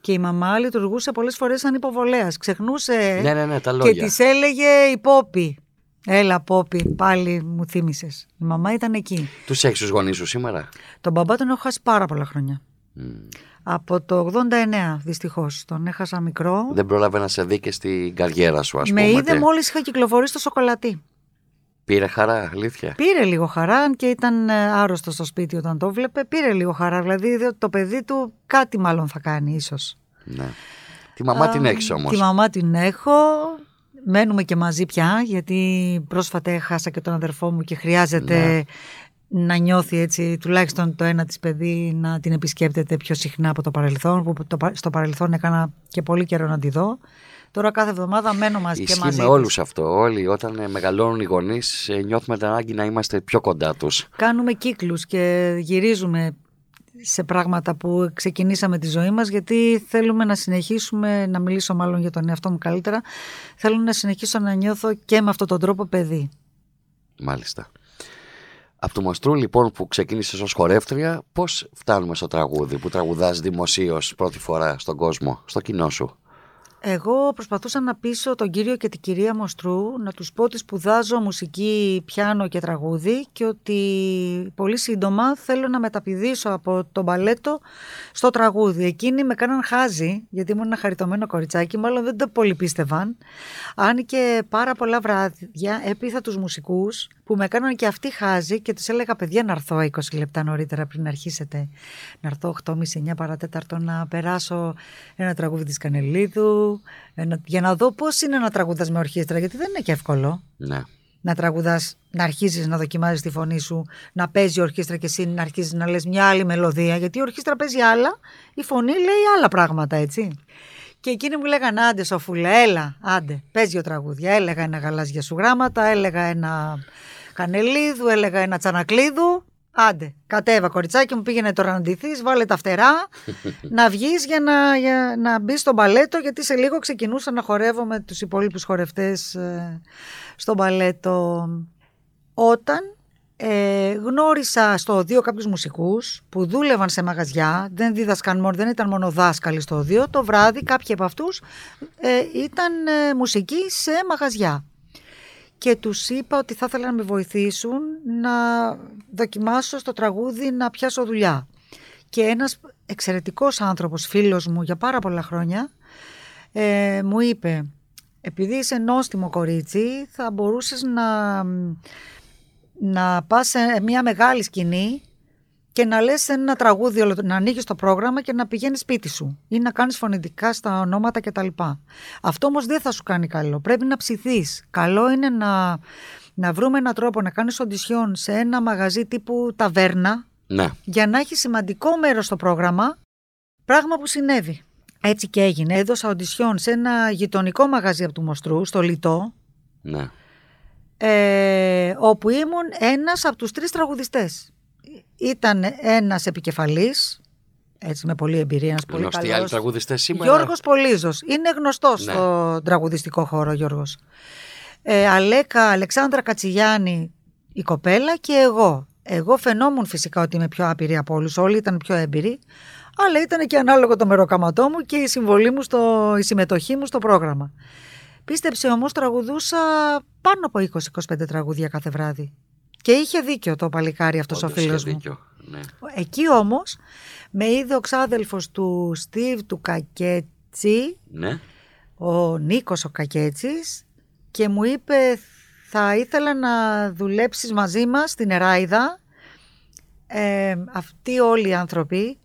Speaker 3: και η μαμά λειτουργούσε πολλές φορές σαν υποβολέας. Ξεχνούσε
Speaker 2: ναι, ναι, ναι, τα λόγια.
Speaker 3: και της έλεγε η Πόπη. Έλα Πόπη, πάλι μου θύμισες. Η μαμά ήταν εκεί.
Speaker 2: Τους έχεις τους γονείς σου σήμερα;
Speaker 3: Τον μπαμπά τον έχω χάσει πάρα πολλά χρόνια. Mm. Από το 89 δυστυχώς. Τον έχασα μικρό.
Speaker 2: Δεν πρόλαβε να σε δει και στην καριέρα σου, ας πούμε.
Speaker 3: Με είδε μόλις είχα κυκλοφορήσει στο σοκολατί.
Speaker 2: Πήρε χαρά, αλήθεια;
Speaker 3: Πήρε λίγο χαρά, αν και ήταν ε, άρρωστος στο σπίτι όταν το βλέπε. Πήρε λίγο χαρά. Δηλαδή το παιδί του κάτι μάλλον θα κάνει, ίσως.
Speaker 2: Ναι. Τη μαμά την έχεις όμως.
Speaker 3: Τη μαμά την έχω. Μένουμε και μαζί πια, γιατί πρόσφατα έχασα και τον αδερφό μου και χρειάζεται ναι να νιώθει έτσι τουλάχιστον το ένα της παιδί να την επισκέπτεται πιο συχνά από το παρελθόν που το, στο παρελθόν έκανα και πολύ καιρό να τη δω. Τώρα κάθε εβδομάδα μένω μαζί
Speaker 2: Ισχύει
Speaker 3: και μαζί
Speaker 2: με όλους αυτό. Όλοι όταν ε, μεγαλώνουν οι γονείς ε, νιώθουμε την ανάγκη να είμαστε πιο κοντά τους.
Speaker 3: Κάνουμε κύκλους και γυρίζουμε σε πράγματα που ξεκινήσαμε τη ζωή μας γιατί θέλουμε να συνεχίσουμε, να μιλήσω μάλλον για τον εαυτό μου καλύτερα, θέλω να συνεχίσω να νιώθω και με αυτόν τον τρόπο παιδί.
Speaker 2: Μάλιστα. Από του Μαστρού λοιπόν που ξεκίνησε ως χορεύτρια, πώς φτάνουμε στο τραγούδι που τραγουδάς δημοσίως πρώτη φορά στον κόσμο, στο κοινό σου;
Speaker 3: Εγώ προσπαθούσα να πείσω τον κύριο και την κυρία Μοστρού να τους πω ότι σπουδάζω μουσική, πιάνο και τραγούδι και ότι πολύ σύντομα θέλω να μεταπηδήσω από το μπαλέτο στο τραγούδι. Εκείνοι με κάναν χάζι, γιατί ήμουν ένα χαριτωμένο κοριτσάκι, μάλλον δεν το πολύ πίστευαν. Αν και πάρα πολλά βράδια έπειθα τους μουσικούς που με κάναν και αυτοί χάζι και τους έλεγα παιδιά να έρθω 20 λεπτά νωρίτερα πριν αρχίσετε. Να έρθω 8.30-9 παρατέταρτο να περάσω ένα τραγούδι της Κανελίδου ένα, για να δω πώς είναι να τραγουδάς με ορχήστρα γιατί δεν είναι και εύκολο.
Speaker 2: Ναι.
Speaker 3: Να τραγουδάς, να αρχίζεις να δοκιμάζεις τη φωνή σου, να παίζει η ορχήστρα και εσύ να αρχίζεις να λες μια άλλη μελωδία γιατί η ορχήστρα παίζει άλλα, η φωνή λέει άλλα πράγματα έτσι. Και εκείνοι μου λέγανε άντε Σοφούλα, έλα, άντε, παίζει ο τραγούδια. Έλεγα ένα γαλάζια σου γράμματα, έλεγα ένα Κανελίδου, έλεγα ένα Τσανακλίδου. Άντε, κατέβα κοριτσάκι μου, πήγαινε τώρα να ντυθείς, βάλε τα φτερά, να βγεις για να, για να μπεις στο μπαλέτο, γιατί σε λίγο ξεκινούσα να χορεύω με τους υπόλοιπους χορευτές ε, στο μπαλέτο. Όταν ε, γνώρισα στο δύο κάποιους μουσικούς που δούλευαν σε μαγαζιά, δεν δίδασκαν μόνο, δεν ήταν μόνο δάσκαλοι στο δύο, το βράδυ κάποιοι από αυτούς ε, ήταν ε, μουσικοί σε μαγαζιά και τους είπα ότι θα ήθελα να με βοηθήσουν να δοκιμάσω στο τραγούδι να πιάσω δουλειά. Και ένας εξαιρετικός άνθρωπος, φίλος μου για πάρα πολλά χρόνια, ε, μου είπε επειδή είσαι νόστιμο κορίτσι θα μπορούσες να, να πας σε μια μεγάλη σκηνή και να λες ένα τραγούδι, να ανοίγεις το πρόγραμμα και να πηγαίνει σπίτι σου ή να κάνεις φωνητικά στα ονόματα κτλ. Αυτό όμως δεν θα σου κάνει καλό. Πρέπει να ψηθείς. Καλό είναι να, να βρούμε έναν τρόπο να κάνεις οντισιόν σε ένα μαγαζί τύπου ταβέρνα
Speaker 2: Ναι.
Speaker 3: για να έχει σημαντικό μέρος στο πρόγραμμα, πράγμα που συνέβη. Έτσι και έγινε. Έδωσα οντισιόν σε ένα γειτονικό μαγαζί από του Μοστρού, στο Λιτό,
Speaker 2: ναι.
Speaker 3: ε, όπου ήμουν ένας από τους τρεις τραγουδιστές. Ήταν ένας επικεφαλής, έτσι με πολλή εμπειρία, ένας πολύ
Speaker 2: Γνωστοί άλλοι
Speaker 3: καλός.
Speaker 2: τραγουδιστές σήμερα.
Speaker 3: Γιώργος Πολύζος. Είναι γνωστός
Speaker 2: Ναι.
Speaker 3: στο τραγουδιστικό χώρο Γιώργος. Ε, Αλέκα, Αλεξάνδρα Κατσιγιάννη η κοπέλα και εγώ. Εγώ φαινόμουν φυσικά ότι είμαι πιο άπειρη από όλους, όλοι ήταν πιο έμπειροι, αλλά ήταν και ανάλογο το μεροκαματό μου και η συμβολή μου, στο, η συμμετοχή μου στο πρόγραμμα. Πίστεψε όμως τραγουδούσα πάνω από 20-25 τραγούδια κάθε βράδυ. Και είχε δίκιο το παλικάρι αυτός
Speaker 2: Όντως,
Speaker 3: ο φίλος
Speaker 2: είχε
Speaker 3: μου.
Speaker 2: δίκιο. Ναι.
Speaker 3: Εκεί όμως με είδε ο ξάδελφος του Στίβ του Κακέτσι,
Speaker 2: ναι.
Speaker 3: ο Νίκος ο Κακέτσης και μου είπε θα ήθελα να δουλέψεις μαζί μας στην Εράιδα. Ε, αυτοί όλοι οι άνθρωποι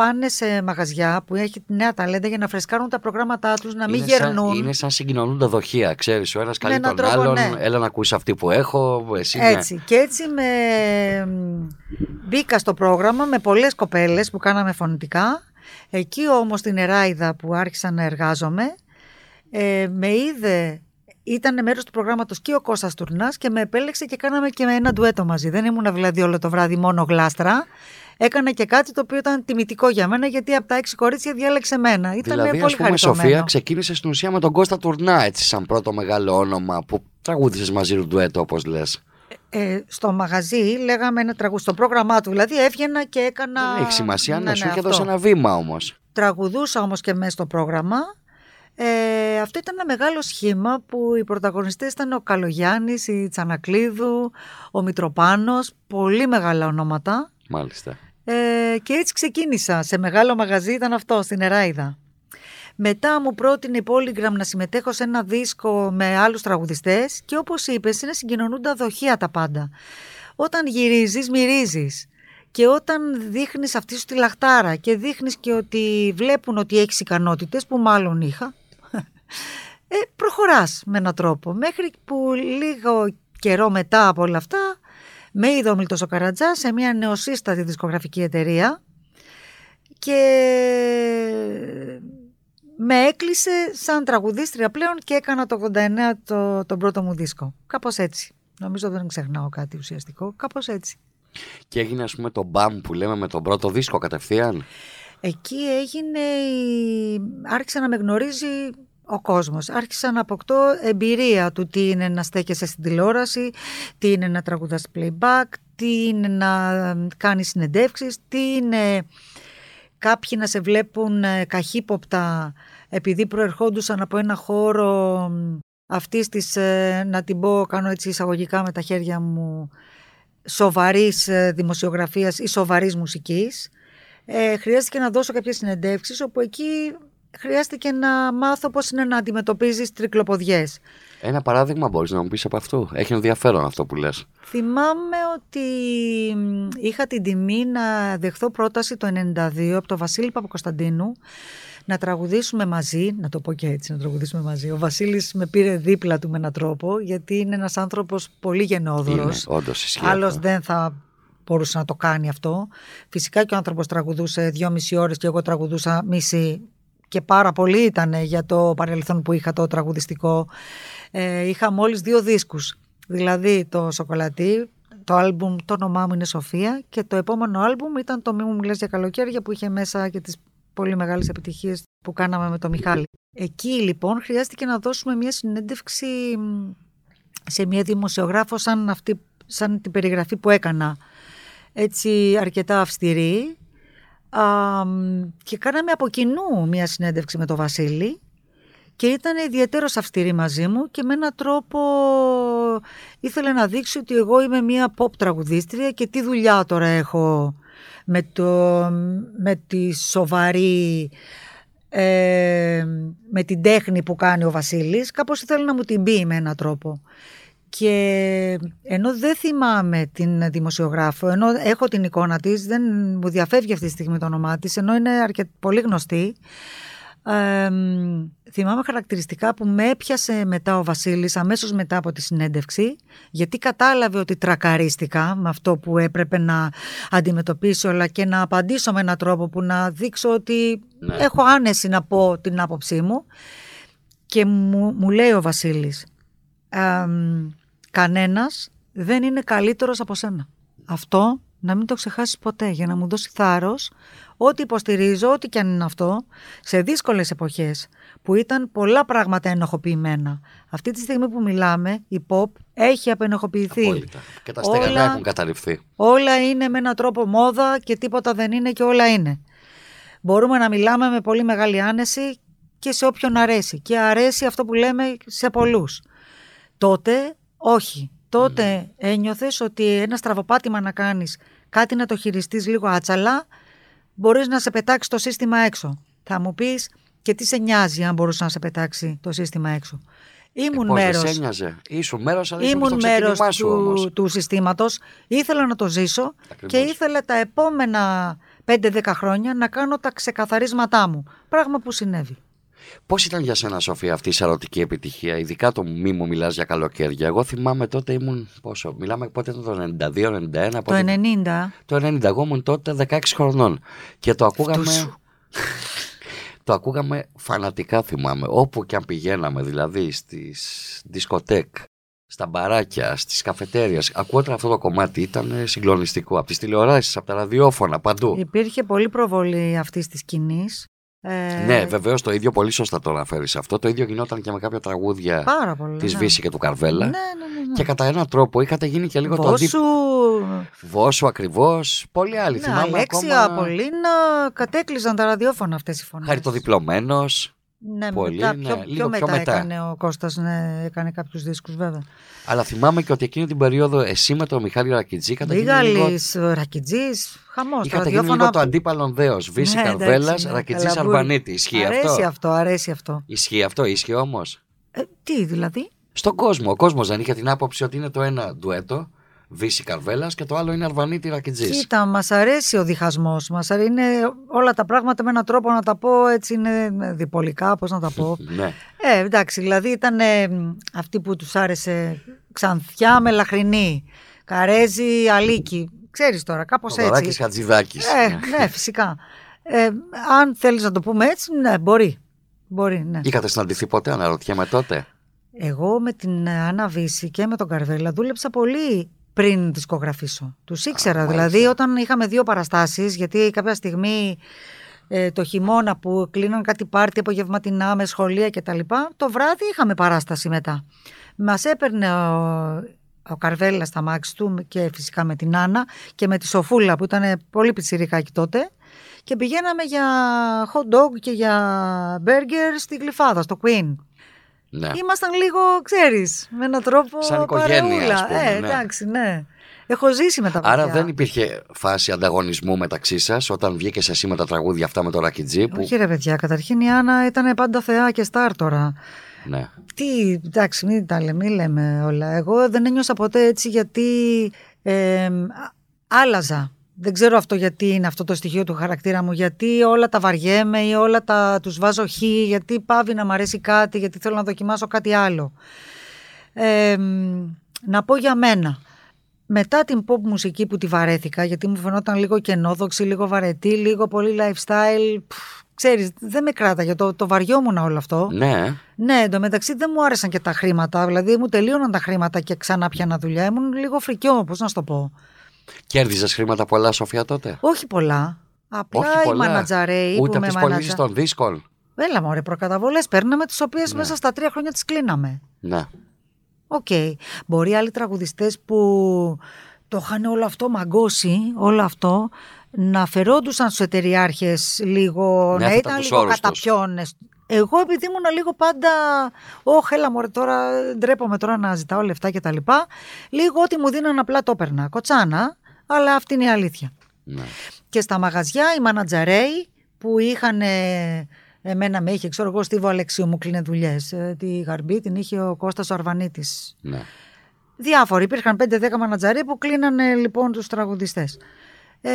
Speaker 3: πάνε σε μαγαζιά που έχει νέα ταλέντα για να φρεσκάρουν τα προγράμματά τους, να μην
Speaker 2: είναι
Speaker 3: γερνούν.
Speaker 2: Σαν, είναι σαν συγκοινωνούντα δοχεία, ξέρεις, ο ένας καλεί
Speaker 3: έναν
Speaker 2: τον
Speaker 3: τρόπο,
Speaker 2: άλλον,
Speaker 3: ναι.
Speaker 2: έλα να ακούσει αυτή που έχω, εσύ ναι.
Speaker 3: Έτσι. Και έτσι με... μπήκα στο πρόγραμμα με πολλές κοπέλες που κάναμε φωνητικά. Εκεί όμως στην Εράιδα που άρχισα να εργάζομαι, ε, με είδε, ήταν μέρος του προγράμματος και ο Κώστας Τουρνάς και με επέλεξε και κάναμε και ένα ντουέτο μαζί. Δεν ήμουν δηλαδή όλο το βράδυ μόνο γλάστρα. Έκανα και κάτι το οποίο ήταν τιμητικό για μένα γιατί από τα έξι κορίτσια διάλεξε μένα. Ήταν
Speaker 2: Δηλαδή,
Speaker 3: πολύ
Speaker 2: ας πούμε,
Speaker 3: χαριτωμένο.
Speaker 2: Σοφία ξεκίνησε στην ουσία με τον Κώστα Τουρνά, έτσι, σαν πρώτο μεγάλο όνομα που τραγούδησες μαζί του ντουέτο, όπως λες.
Speaker 3: Ε, στο μαγαζί λέγαμε ένα τραγούδι, στο πρόγραμμά του δηλαδή έβγαινα και έκανα...
Speaker 2: Δεν έχει σημασία, ναι, σου είχε
Speaker 3: αυτό.
Speaker 2: δώσει ένα βήμα όμως.
Speaker 3: Τραγουδούσα όμως και μέσα στο πρόγραμμα. Ε, αυτό ήταν ένα μεγάλο σχήμα που οι πρωταγωνιστές ήταν ο Καλογιάννης, η Τσανακλίδου, ο Μητροπάνος, πολύ μεγάλα ονόματα.
Speaker 2: Μάλιστα.
Speaker 3: Ε, και έτσι ξεκίνησα. Σε μεγάλο μαγαζί ήταν αυτό, στην Εράιδα. Μετά μου πρότεινε η Polygram να συμμετέχω σε ένα δίσκο με άλλους τραγουδιστές και όπως είπες είναι συγκοινωνούντα δοχεία τα πάντα. Όταν γυρίζεις μυρίζεις και όταν δείχνεις αυτή σου τη λαχτάρα και δείχνεις και ότι βλέπουν ότι έχεις ικανότητες που μάλλον είχα ε, προχωράς με έναν τρόπο μέχρι που λίγο καιρό μετά από όλα αυτά με είδε ο Μίλτος ο Καρατζάς σε μια νεοσύστατη δισκογραφική εταιρεία και με έκλεισε σαν τραγουδίστρια πλέον και έκανα το 89 το, τον πρώτο μου δίσκο. Κάπως έτσι. Νομίζω δεν ξεχνάω κάτι ουσιαστικό. Κάπως έτσι.
Speaker 2: Και έγινε, ας πούμε, το μπαμ που λέμε με τον πρώτο δίσκο κατευθείαν;
Speaker 3: Εκεί έγινε, η... άρχισε να με γνωρίζει ο κόσμος. Άρχισα να αποκτώ εμπειρία του τι είναι να στέκεσαι στην τηλεόραση, τι είναι να τραγουδάς playback, τι είναι να κάνεις συνεντεύξεις, τι είναι κάποιοι να σε βλέπουν ε, καχύποπτα επειδή προερχόντουσαν από ένα χώρο αυτής της, ε, να την πω, κάνω έτσι εισαγωγικά με τα χέρια μου, σοβαρής ε, δημοσιογραφίας ή σοβαρής μουσικής. Ε, χρειάστηκε να δώσω κάποιες συνεντεύξεις όπου εκεί χρειάστηκε να μάθω πώς είναι να αντιμετωπίζεις τρικλοποδιές.
Speaker 2: Ένα παράδειγμα μπορείς να μου πεις από αυτό. Έχει ενδιαφέρον αυτό που λες.
Speaker 3: Θυμάμαι ότι είχα την τιμή να δεχθώ πρόταση το 92 από τον Βασίλη Παπακοσταντίνου να τραγουδήσουμε μαζί, να το πω και έτσι, να τραγουδήσουμε μαζί. Ο Βασίλης με πήρε δίπλα του με έναν τρόπο, γιατί είναι ένας άνθρωπος πολύ γενναιόδωρος.
Speaker 2: Είναι, όντως ισχύει
Speaker 3: Άλλος
Speaker 2: αυτό.
Speaker 3: δεν θα μπορούσε να το κάνει αυτό. Φυσικά και ο άνθρωπος τραγουδούσε δυόμιση ώρες και εγώ τραγουδούσα μισή και πάρα πολύ ήταν για το παρελθόν που είχα το τραγουδιστικό. Ε, είχα μόλις δύο δίσκους, δηλαδή το Σοκολατί, το άλμπουμ το όνομά μου είναι Σοφία και το επόμενο άλμπουμ ήταν το «Μη μου μιλάς για καλοκαίρια» που είχε μέσα και τις πολύ μεγάλες επιτυχίες που κάναμε με τον Μιχάλη. Εκεί λοιπόν χρειάστηκε να δώσουμε μια συνέντευξη σε μια δημοσιογράφο σαν, αυτή, σαν την περιγραφή που έκανα. Έτσι αρκετά αυστηρή. Α, και κάναμε από κοινού μια συνέντευξη με τον Βασίλη και ήταν ιδιαίτερος αυστηρή μαζί μου και με έναν τρόπο ήθελε να δείξει ότι εγώ είμαι μια pop τραγουδίστρια και τι δουλειά τώρα έχω με, το, με τη σοβαρή ε, με την τέχνη που κάνει ο Βασίλης. Κάπως ήθελε να μου την πει με έναν τρόπο και ενώ δεν θυμάμαι την δημοσιογράφο ενώ έχω την εικόνα της δεν μου διαφεύγει αυτή τη στιγμή το όνομά της ενώ είναι αρκετ, πολύ γνωστή ε, θυμάμαι χαρακτηριστικά που με έπιασε μετά ο Βασίλης αμέσως μετά από τη συνέντευξη γιατί κατάλαβε ότι τρακαρίστηκα με αυτό που έπρεπε να αντιμετωπίσω αλλά και να απαντήσω με έναν τρόπο που να δείξω ότι
Speaker 2: Ναι.
Speaker 3: έχω άνεση να πω την άποψή μου και μου, μου λέει ο Βασίλης ε, κανένας δεν είναι καλύτερος από σένα. Αυτό να μην το ξεχάσεις ποτέ για να μου δώσεις θάρρος ό,τι υποστηρίζω, ό,τι και αν είναι αυτό, σε δύσκολες εποχές που ήταν πολλά πράγματα ενοχοποιημένα. Αυτή τη στιγμή που μιλάμε, η pop έχει απενοχοποιηθεί.
Speaker 2: Απόλυτα. Και τα στεγανά
Speaker 3: Όλα-
Speaker 2: έχουν καταρριφθεί.
Speaker 3: Όλα είναι με έναν τρόπο μόδα και τίποτα δεν είναι και όλα είναι. Μπορούμε να μιλάμε με πολύ μεγάλη άνεση και σε όποιον αρέσει. Και αρέσει αυτό που λέμε σε πολλούς. Τότε όχι. Τότε ένιωθες ότι ένα στραβοπάτημα να κάνεις, κάτι να το χειριστείς λίγο άτσαλα, μπορείς να σε πετάξει το σύστημα έξω. Θα μου πεις και τι σε νοιάζει αν μπορούσε να σε πετάξει το σύστημα έξω. Ήμουν
Speaker 2: ε, πώς δεν
Speaker 3: μέρος
Speaker 2: σε ένοιαζε. Ήσουν μέρος, αλλά ήσουν
Speaker 3: ήμουν
Speaker 2: στο
Speaker 3: μέρος
Speaker 2: ξεκίνημά σου όμως.
Speaker 3: του, του συστήματος, ήθελα να το ζήσω
Speaker 2: Ακριβώς.
Speaker 3: και ήθελα τα επόμενα 5-10 χρόνια να κάνω τα ξεκαθαρίσματά μου. Πράγμα που συνέβη.
Speaker 2: Πώς ήταν για σένα, Σοφία, αυτή η σαρωτική επιτυχία, ειδικά το μη μου μιλάς για καλοκαίρια. Εγώ θυμάμαι τότε ήμουν. Πόσο, μιλάμε πότε ήταν το 92-91.
Speaker 3: Το
Speaker 2: πότε-
Speaker 3: 90,
Speaker 2: Το 90, εγώ ήμουν τότε 16 χρονών. Και το ακούγαμε.
Speaker 3: Φτούσου.
Speaker 2: το ακούγαμε φανατικά, θυμάμαι. Όπου και αν πηγαίναμε, δηλαδή στις δισκοτέκ, στα μπαράκια, στις καφετέριες. Ακούγονταν αυτό το κομμάτι, ήταν συγκλονιστικό. Από τις τηλεοράσεις, από τα ραδιόφωνα, παντού.
Speaker 3: υπήρχε πολύ προβολή αυτής της σκηνής. Ε,
Speaker 2: Ναι, βεβαίως το ίδιο πολύ σωστά το αναφέρεις αυτό. Το ίδιο γινόταν και με κάποια τραγούδια
Speaker 3: Πάρα πολύ.
Speaker 2: της
Speaker 3: ναι.
Speaker 2: Βύση και του Καρβέλα.
Speaker 3: Ναι, ναι, ναι. ναι.
Speaker 2: Και κατά έναν τρόπο είχατε γίνει και λίγο το
Speaker 3: Βόσου,
Speaker 2: αντίπαλο. Βόσου ακριβώς. Πολλοί άλλοι.
Speaker 3: ναι,
Speaker 2: Θυμάμαι
Speaker 3: Αλέξια,
Speaker 2: ακόμα.
Speaker 3: Απολίνα, κατέκλυζαν τα ραδιόφωνα αυτές οι φωνές.
Speaker 2: Χαριτοδιπλωμένο.
Speaker 3: Ναι,
Speaker 2: πολύ,
Speaker 3: μετά,
Speaker 2: ναι,
Speaker 3: πιο,
Speaker 2: λίγο
Speaker 3: πιο
Speaker 2: πιο
Speaker 3: μετά,
Speaker 2: μετά.
Speaker 3: έκανε ο Κώστας, ναι, έκανε κάποιους δίσκους βέβαια.
Speaker 2: Αλλά θυμάμαι και ότι εκείνη την περίοδο εσύ με τον Μιχάλη Ρακιτζή είχατε γίνει λίγο,
Speaker 3: Λίγαλης, Ρακιτζής, χαμός. τα
Speaker 2: είχατε γίνει
Speaker 3: ραδιόφωνα-
Speaker 2: λίγο το αντίπαλον δέος. Βύση
Speaker 3: Ναι,
Speaker 2: Καρβέλας,
Speaker 3: εντάξει, ναι,
Speaker 2: Ρακιτζής
Speaker 3: καλαμπούρι.
Speaker 2: Αρβανίτη. Ισχύει
Speaker 3: αρέσει
Speaker 2: αυτό;
Speaker 3: αυτό, αρέσει αυτό.
Speaker 2: Ισχύει αυτό, ίσχυε όμως;
Speaker 3: Ε, τι δηλαδή;
Speaker 2: Στον κόσμο. Ο κόσμος δεν είχε την άποψη ότι είναι το ένα ντουέτο. Βύση Καρβέλας και το άλλο είναι Αρβανίτη Ρακιτζής.
Speaker 3: Κοίτα, μας αρέσει ο διχασμός μας. αρέ- Είναι όλα τα πράγματα με έναν τρόπο να τα πω έτσι είναι διπολικά, πώς να τα πω.
Speaker 2: ναι.
Speaker 3: ε, εντάξει, δηλαδή ήταν ε, αυτή που τους άρεσε ξανθιά με λαχρινή, καρέζι, αλίκη. Ξέρεις τώρα, κάπως
Speaker 2: Θοδωράκης
Speaker 3: έτσι.
Speaker 2: Χατζηδάκης.
Speaker 3: Ε, ναι, φυσικά. Ε, αν θέλεις να το πούμε έτσι, ναι, μπορεί. Μπορεί, ναι.
Speaker 2: Είχατε συναντηθεί ποτέ, αναρωτιέμαι τότε;
Speaker 3: Εγώ με την Άννα Βύση και με τον Καρβέλα δούλεψα πολύ πριν δισκογραφήσω. Τους ήξερα,
Speaker 2: μάλιστα.
Speaker 3: δηλαδή όταν είχαμε δύο παραστάσεις, γιατί κάποια στιγμή ε, το χειμώνα που κλείναν κάτι πάρτι απογευματινά με σχολεία κτλ. Το βράδυ είχαμε παράσταση μετά. Μας έπαιρνε ο, ο Καρβέλα στα μάξι του και φυσικά με την Άννα και με τη Σοφούλα που ήταν πολύ πιτσιρικάκι τότε και πηγαίναμε για hot dog και για burger στη Γλυφάδα, στο Queen.
Speaker 2: Ναι.
Speaker 3: Ήμασταν λίγο, ξέρεις, με έναν τρόπο
Speaker 2: Σαν οικογένεια,
Speaker 3: παρεούλα.
Speaker 2: ας πούμε,
Speaker 3: ε,
Speaker 2: ναι.
Speaker 3: εντάξει, ναι. Έχω ζήσει με τα παιδιά.
Speaker 2: Άρα δεν υπήρχε φάση ανταγωνισμού μεταξύ σας όταν βγήκε εσύ με τα τραγούδια αυτά με το Ρακιτζή. Που...
Speaker 3: Όχι ρε παιδιά, καταρχήν η Άννα ήταν πάντα θεά και στάρ τώρα.
Speaker 2: Ναι.
Speaker 3: Τι, εντάξει, μην τα λέμε, μην λέμε όλα. Εγώ δεν ένιωσα ποτέ έτσι γιατί ε, α- άλλαζα. Δεν ξέρω αυτό γιατί είναι αυτό το στοιχείο του χαρακτήρα μου. Γιατί όλα τα βαριέμαι ή όλα τα τους βάζω χ, γιατί πάβει να μ' αρέσει κάτι, γιατί θέλω να δοκιμάσω κάτι άλλο. Ε, μ, να πω για μένα. Μετά την pop μουσική που τη βαρέθηκα, γιατί μου φαινόταν λίγο κενόδοξη, λίγο βαρετή, λίγο πολύ lifestyle. Πφ, ξέρεις, δεν με κράταγε, το, το βαριόμουν όλο αυτό.
Speaker 2: Ναι.
Speaker 3: Ναι, εντωμεταξύ δεν μου άρεσαν και τα χρήματα. Δηλαδή μου τελείωναν τα χρήματα και ξανά πιάνα δουλειά. Ήμουν λίγο φρικιό, πώ να σου το πω.
Speaker 2: Κέρδιζες χρήματα πολλά, Σοφία, τότε;
Speaker 3: Όχι πολλά. Απλά
Speaker 2: Όχι
Speaker 3: οι
Speaker 2: πολλά.
Speaker 3: μανατζαρέοι
Speaker 2: Ούτε
Speaker 3: που
Speaker 2: από
Speaker 3: με
Speaker 2: τις πωλήσεις
Speaker 3: μανατζα...
Speaker 2: των δίσκων.
Speaker 3: Έλα μωρέ, προκαταβολές παίρναμε τις οποίες
Speaker 2: Ναι.
Speaker 3: μέσα στα τρία χρόνια τις κλείναμε.
Speaker 2: Ναι.
Speaker 3: Οκ. Μπορεί άλλοι τραγουδιστές που το είχαν όλο αυτό μαγκώσει, όλο αυτό, να φερόντουσαν στους εταιριάρχες λίγο,
Speaker 2: Ναι,
Speaker 3: να
Speaker 2: θα
Speaker 3: ήταν
Speaker 2: ήταν τους
Speaker 3: λίγο
Speaker 2: όρους τους.
Speaker 3: κατάπιωνες. Εγώ επειδή ήμουν λίγο πάντα, όχι έλα μωρέ τώρα, ντρέπομαι τώρα να ζητάω λεφτά και τα λοιπά, λίγο ό,τι μου δίναν απλά το έπαιρνα. Κοτσάνα, αλλά αυτή είναι η αλήθεια.
Speaker 2: ναι.
Speaker 3: Και στα μαγαζιά οι μανατζαρέοι που είχαν. ε, Εμένα με είχε, ξέρω εγώ, Στίβο Αλεξίου μου κλείνε δουλειές. Τη γαρμπή την είχε ο Κώστας ο Αρβανίτης.
Speaker 2: ναι.
Speaker 3: Διάφοροι. Υπήρχαν 5-10 μανατζαροί που κλείνανε λοιπόν τους τραγουδιστές. Ε,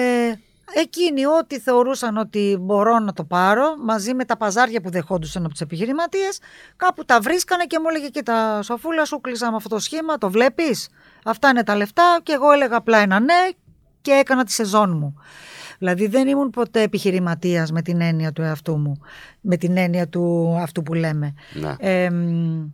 Speaker 3: εκείνοι ό,τι θεωρούσαν ότι μπορώ να το πάρω, μαζί με τα παζάρια που δεχόντουσαν από τους επιχειρηματίες, κάπου τα βρίσκανε και μου έλεγε κοίτα Σοφούλα σου κλείσα με αυτό το σχήμα, το βλέπεις, αυτά είναι τα λεφτά και εγώ έλεγα απλά ένα ναι και έκανα τη σεζόν μου. Δηλαδή δεν ήμουν ποτέ επιχειρηματίας με την έννοια του εαυτού μου, με την έννοια του αυτού που λέμε.
Speaker 2: ναι.
Speaker 3: Ε, μ,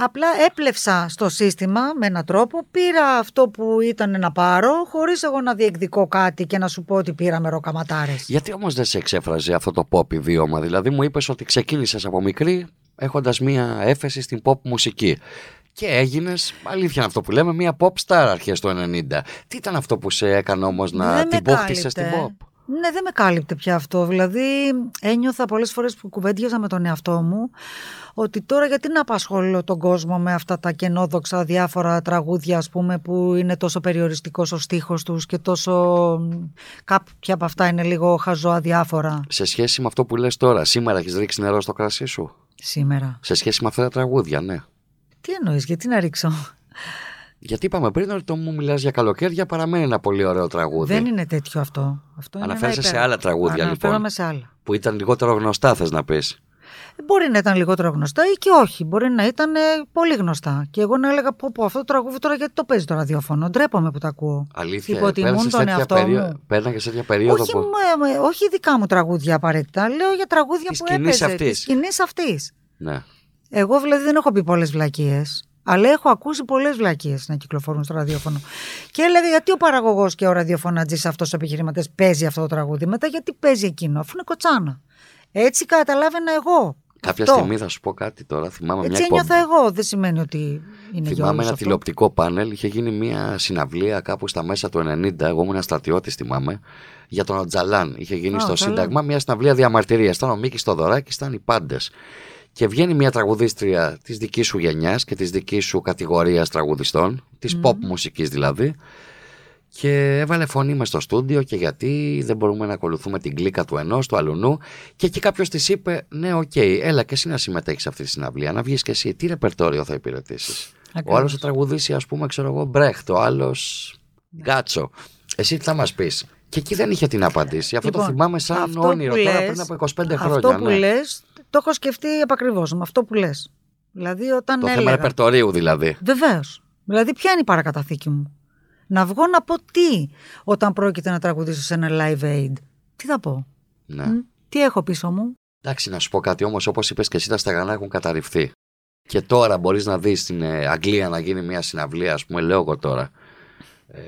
Speaker 3: απλά έπλευσα στο σύστημα με έναν τρόπο, πήρα αυτό που ήταν να πάρω, χωρίς εγώ να διεκδικώ κάτι και να σου πω ότι πήρα με ροκαματάρες.
Speaker 2: Γιατί όμως δεν σε εξέφραζε αυτό το pop ιδίωμα, Δηλαδή μου είπες ότι ξεκίνησες από μικρή έχοντας μία έφεση στην pop μουσική. Και έγινες, αλήθεια είναι αυτό που λέμε, μία pop star αρχές του 90. Τι ήταν αυτό που σε έκανε όμως να
Speaker 3: Δεν
Speaker 2: την
Speaker 3: με
Speaker 2: πόχτισε στην
Speaker 3: κάλυπτε.
Speaker 2: pop;
Speaker 3: Ναι, δεν με κάλυπτε πια αυτό. Δηλαδή, ένιωθα πολλές φορές που κουβέντιαζα με τον εαυτό μου ότι τώρα γιατί να απασχολώ τον κόσμο με αυτά τα κενόδοξα διάφορα τραγούδια, ας πούμε, που είναι τόσο περιοριστικός ο στίχος τους και τόσο... μ, κάποια από αυτά είναι λίγο χαζό αδιάφορα
Speaker 2: Σε σχέση με αυτό που λες τώρα, σήμερα έχεις ρίξει νερό στο κρασί σου;
Speaker 3: σήμερα.
Speaker 2: Σε σχέση με αυτά τα τραγούδια, ναι.
Speaker 3: Τι εννοείς, γιατί να ρίξω;
Speaker 2: Γιατί είπαμε πριν ότι το μου μιλάς για καλοκαίρια παραμένει ένα πολύ ωραίο τραγούδι.
Speaker 3: Δεν είναι τέτοιο αυτό. αυτό είναι ένα
Speaker 2: Αναφέρεσαι σε
Speaker 3: υπέροχο.
Speaker 2: άλλα τραγούδια,
Speaker 3: Αναφέρομαι
Speaker 2: λοιπόν.
Speaker 3: σε άλλα.
Speaker 2: Που ήταν λιγότερο γνωστά, θες να πεις.
Speaker 3: Μπορεί να ήταν λιγότερο γνωστά ή και όχι. Μπορεί να ήταν ε, πολύ γνωστά. Και εγώ να έλεγα πω, πω αυτό το τραγούδι τώρα γιατί το παίζει το ραδιόφωνο; Ντρέπομαι που το ακούω.
Speaker 2: Αλήθεια.
Speaker 3: Υποτιμούν
Speaker 2: πέρασες
Speaker 3: τον
Speaker 2: τέτοια
Speaker 3: εαυτό
Speaker 2: περίοδο-
Speaker 3: μου.
Speaker 2: Πέρναγες τέτοια περίοδο
Speaker 3: Όχι,
Speaker 2: που.
Speaker 3: με- με- όχι δικά μου τραγούδια απαραίτητα. Λέω για τραγούδια
Speaker 2: Της
Speaker 3: που
Speaker 2: σκηνής
Speaker 3: έπαιζε.
Speaker 2: αυτής.
Speaker 3: Της σκηνής αυτής.
Speaker 2: Ναι.
Speaker 3: Εγώ δηλαδή δεν έχω πει πολλές βλακίες. Αλλά έχω ακούσει πολλές βλακίες να κυκλοφορούν στο ραδιόφωνο. Και έλεγα γιατί ο παραγωγός και ο ραδιοφωνατζής αυτός ο επιχειρηματέ παίζει αυτό το τραγούδι; Μετά γιατί παίζει εκείνο, αφού είναι κοτσάνα. Έτσι καταλάβαινα εγώ.
Speaker 2: Κάποια
Speaker 3: Αυτό.
Speaker 2: στιγμή θα σου πω κάτι τώρα. Θυμάμαι
Speaker 3: Έτσι
Speaker 2: μια εκπομπή.
Speaker 3: ένιωθα εγώ. Δεν σημαίνει ότι είναι για
Speaker 2: Θυμάμαι
Speaker 3: όλους
Speaker 2: ένα
Speaker 3: αυτό.
Speaker 2: τηλεοπτικό πάνελ. Είχε γίνει μια συναυλία κάπου στα μέσα του 90. Εγώ ήμουν στρατιώτης, θυμάμαι. Για τον Οτσαλάν. Είχε γίνει
Speaker 3: Α,
Speaker 2: στο
Speaker 3: καλά.
Speaker 2: Σύνταγμα μια συναυλία διαμαρτυρίας. Ήταν ο Μίκης Θεοδωράκης, ήταν οι πάντες. Και βγαίνει μια τραγουδίστρια της δικής σου γενιάς και της δικής σου κατηγορίας τραγουδιστών, της pop μουσικής δηλαδή. Και έβαλε φωνή μες στο στούντιο και γιατί δεν μπορούμε να ακολουθούμε την κλίκα του ενός, του αλλουνού. Και εκεί κάποιος της είπε: Ναι, οκ, έλα και εσύ να συμμετέχεις σε αυτή τη συναυλία, να βγεις και εσύ. Τι ρεπερτόριο θα υπηρετήσεις; Ο
Speaker 3: Ακριβώς.
Speaker 2: άλλος θα τραγουδήσει, ας πούμε, ξέρω εγώ, Μπρέχτ, ο άλλος Γκάτσο. Εσύ τι θα μας πεις; Και εκεί δεν είχε την απαντήσει. Αυτό το
Speaker 3: Λοιπόν,
Speaker 2: θυμάμαι σαν
Speaker 3: αυτό
Speaker 2: όνειρο
Speaker 3: που
Speaker 2: τώρα
Speaker 3: λες-
Speaker 2: πριν από 25 χρόνια.
Speaker 3: Αυτό που
Speaker 2: ναι.
Speaker 3: λες, το έχω σκεφτεί επακριβώς με αυτό που λες. Δηλαδή όταν
Speaker 2: Το
Speaker 3: έλεγα...
Speaker 2: θέμα ρεπερτορίου δηλαδή.
Speaker 3: Βεβαίως. Δηλαδή, ποια είναι η παρακαταθήκη μου; Να βγω να πω τι όταν πρόκειται να τραγουδήσω σε ένα live aid. Τι θα πω;
Speaker 2: Ναι.
Speaker 3: Μ, Τι έχω πίσω μου;
Speaker 2: Εντάξει, να σου πω κάτι όμως, όπως είπες και εσύ, τα στεγανά έχουν καταρριφθεί. Και τώρα μπορείς να δεις στην ε, Αγγλία να γίνει μια συναυλία, ας πούμε, λέω εγώ τώρα. Ε,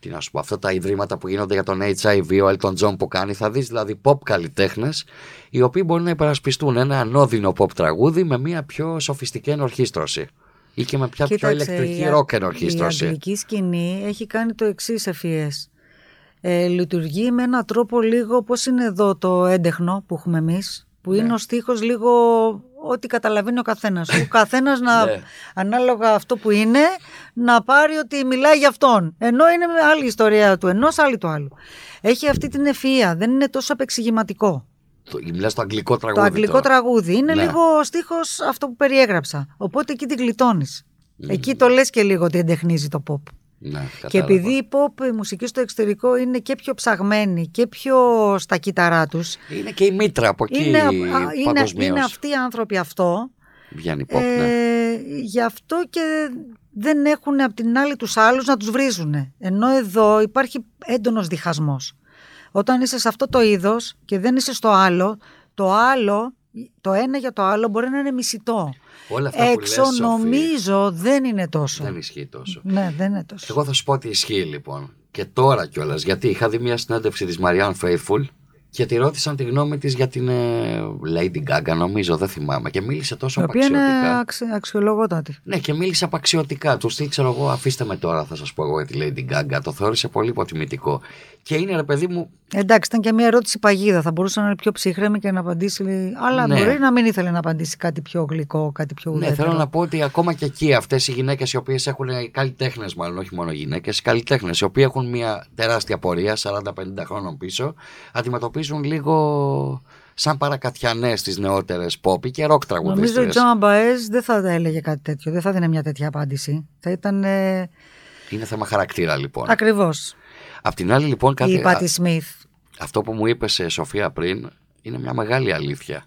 Speaker 2: τι να σου πω, αυτά τα ιδρύματα που γίνονται για τον HIV, ο Elton John που κάνει, θα δεις δηλαδή pop καλλιτέχνες, οι οποίοι μπορεί να υπερασπιστούν ένα ανώδυνο pop τραγούδι με μια πιο σοφιστική ενορχίστρωση. ή και με πια πιο
Speaker 3: Κοίταξε,
Speaker 2: ηλεκτρική
Speaker 3: η-
Speaker 2: ροκ
Speaker 3: Η
Speaker 2: ενορχήστρωση.
Speaker 3: αγγλική σκηνή έχει κάνει το εξής ευφυές. Ε, λειτουργεί με έναν τρόπο λίγο πώς είναι εδώ το έντεχνο που έχουμε εμείς, που
Speaker 2: Ναι.
Speaker 3: είναι ο στίχος λίγο ό,τι καταλαβαίνει ο καθένας. Ο καθένας να,
Speaker 2: Ναι.
Speaker 3: ανάλογα αυτό που είναι, να πάρει ότι μιλάει για αυτόν. Ενώ είναι με άλλη ιστορία του ενός, άλλη του άλλου. Έχει αυτή την ευφυΐα, δεν είναι τόσο απεξηγηματικό.
Speaker 2: Το, μιλάς το αγγλικό τραγούδι.
Speaker 3: Το αγγλικό
Speaker 2: τώρα.
Speaker 3: τραγούδι είναι
Speaker 2: Ναι.
Speaker 3: λίγο ο στίχος αυτό που περιέγραψα. Οπότε εκεί την γλιτώνεις. Εκεί το λες και λίγο ότι εντεχνίζει το pop.
Speaker 2: Ναι,
Speaker 3: Και
Speaker 2: κατάλαβα.
Speaker 3: επειδή η pop η μουσική στο εξωτερικό είναι και πιο ψαγμένη και πιο στα κύτταρά τους,
Speaker 2: Είναι και η μήτρα από εκεί
Speaker 3: είναι, α- είναι,
Speaker 2: παγκοσμίως.
Speaker 3: είναι αυτοί οι άνθρωποι αυτό,
Speaker 2: Βγαίνει pop, ναι.
Speaker 3: ε, γι' αυτό και δεν έχουν απ' την άλλη τους άλλους να τους βρίζουν. Ενώ εδώ υπάρχει έντονος διχασμός. Όταν είσαι σε αυτό το είδος και δεν είσαι στο άλλο, το άλλο, το ένα για το άλλο μπορεί να είναι μισητό.
Speaker 2: Όλα αυτά που
Speaker 3: Έξω
Speaker 2: λες, Σοφή,
Speaker 3: νομίζω δεν είναι τόσο.
Speaker 2: δεν ισχύει τόσο.
Speaker 3: Ναι, δεν είναι τόσο.
Speaker 2: Εγώ θα σου πω ότι ισχύει λοιπόν. Και τώρα κιόλας. Γιατί είχα δει μια συνέντευξη της Marianne Faithful και τη ρώτησαν τη γνώμη της για την ε, Lady Gaga, νομίζω, δεν θυμάμαι. Και μίλησε τόσο
Speaker 3: Η οποία είναι
Speaker 2: απαξιωτικά.
Speaker 3: αξι, αξιολογότατη.
Speaker 2: Ναι, και μίλησε απαξιωτικά. Τους στείλει, ξέρω εγώ, αφήστε με τώρα, θα σας πω εγώ για τη Lady Gaga. Το θεώρησε πολύ υποτιμητικό. Και είναι, ρε παιδί μου,
Speaker 3: Εντάξει, ήταν και μια ερώτηση παγίδα. Θα μπορούσε να είναι πιο ψύχρεμη και να απαντήσει. Αλλά
Speaker 2: Ναι.
Speaker 3: μπορεί να μην ήθελε να απαντήσει κάτι πιο γλυκό, κάτι πιο
Speaker 2: Ναι,
Speaker 3: ουδέτερο.
Speaker 2: θέλω να πω ότι ακόμα και εκεί αυτές οι γυναίκες οι οποίες έχουν καλλιτέχνες, μάλλον όχι μόνο γυναίκες, καλλιτέχνες οι οποίοι έχουν μια τεράστια πορεία 40-50 χρόνων πίσω, αντιμετωπίζουν λίγο σαν παρακατιανές τις νεότερες pop και rock
Speaker 3: Νομίζω
Speaker 2: τραγουδίστρε.
Speaker 3: η Τζόαν Μπαέζ δεν θα έλεγε κάτι τέτοιο. Δεν θα δίνει μια τέτοια απάντηση. Θα ήταν ε,
Speaker 2: Είναι θέμα χαρακτήρα λοιπόν.
Speaker 3: ακριβώς
Speaker 2: Απ' την άλλη λοιπόν κάτι,
Speaker 3: η Πάτη
Speaker 2: α-
Speaker 3: Σμιθ.
Speaker 2: αυτό που μου είπες Σοφία πριν είναι μια μεγάλη αλήθεια.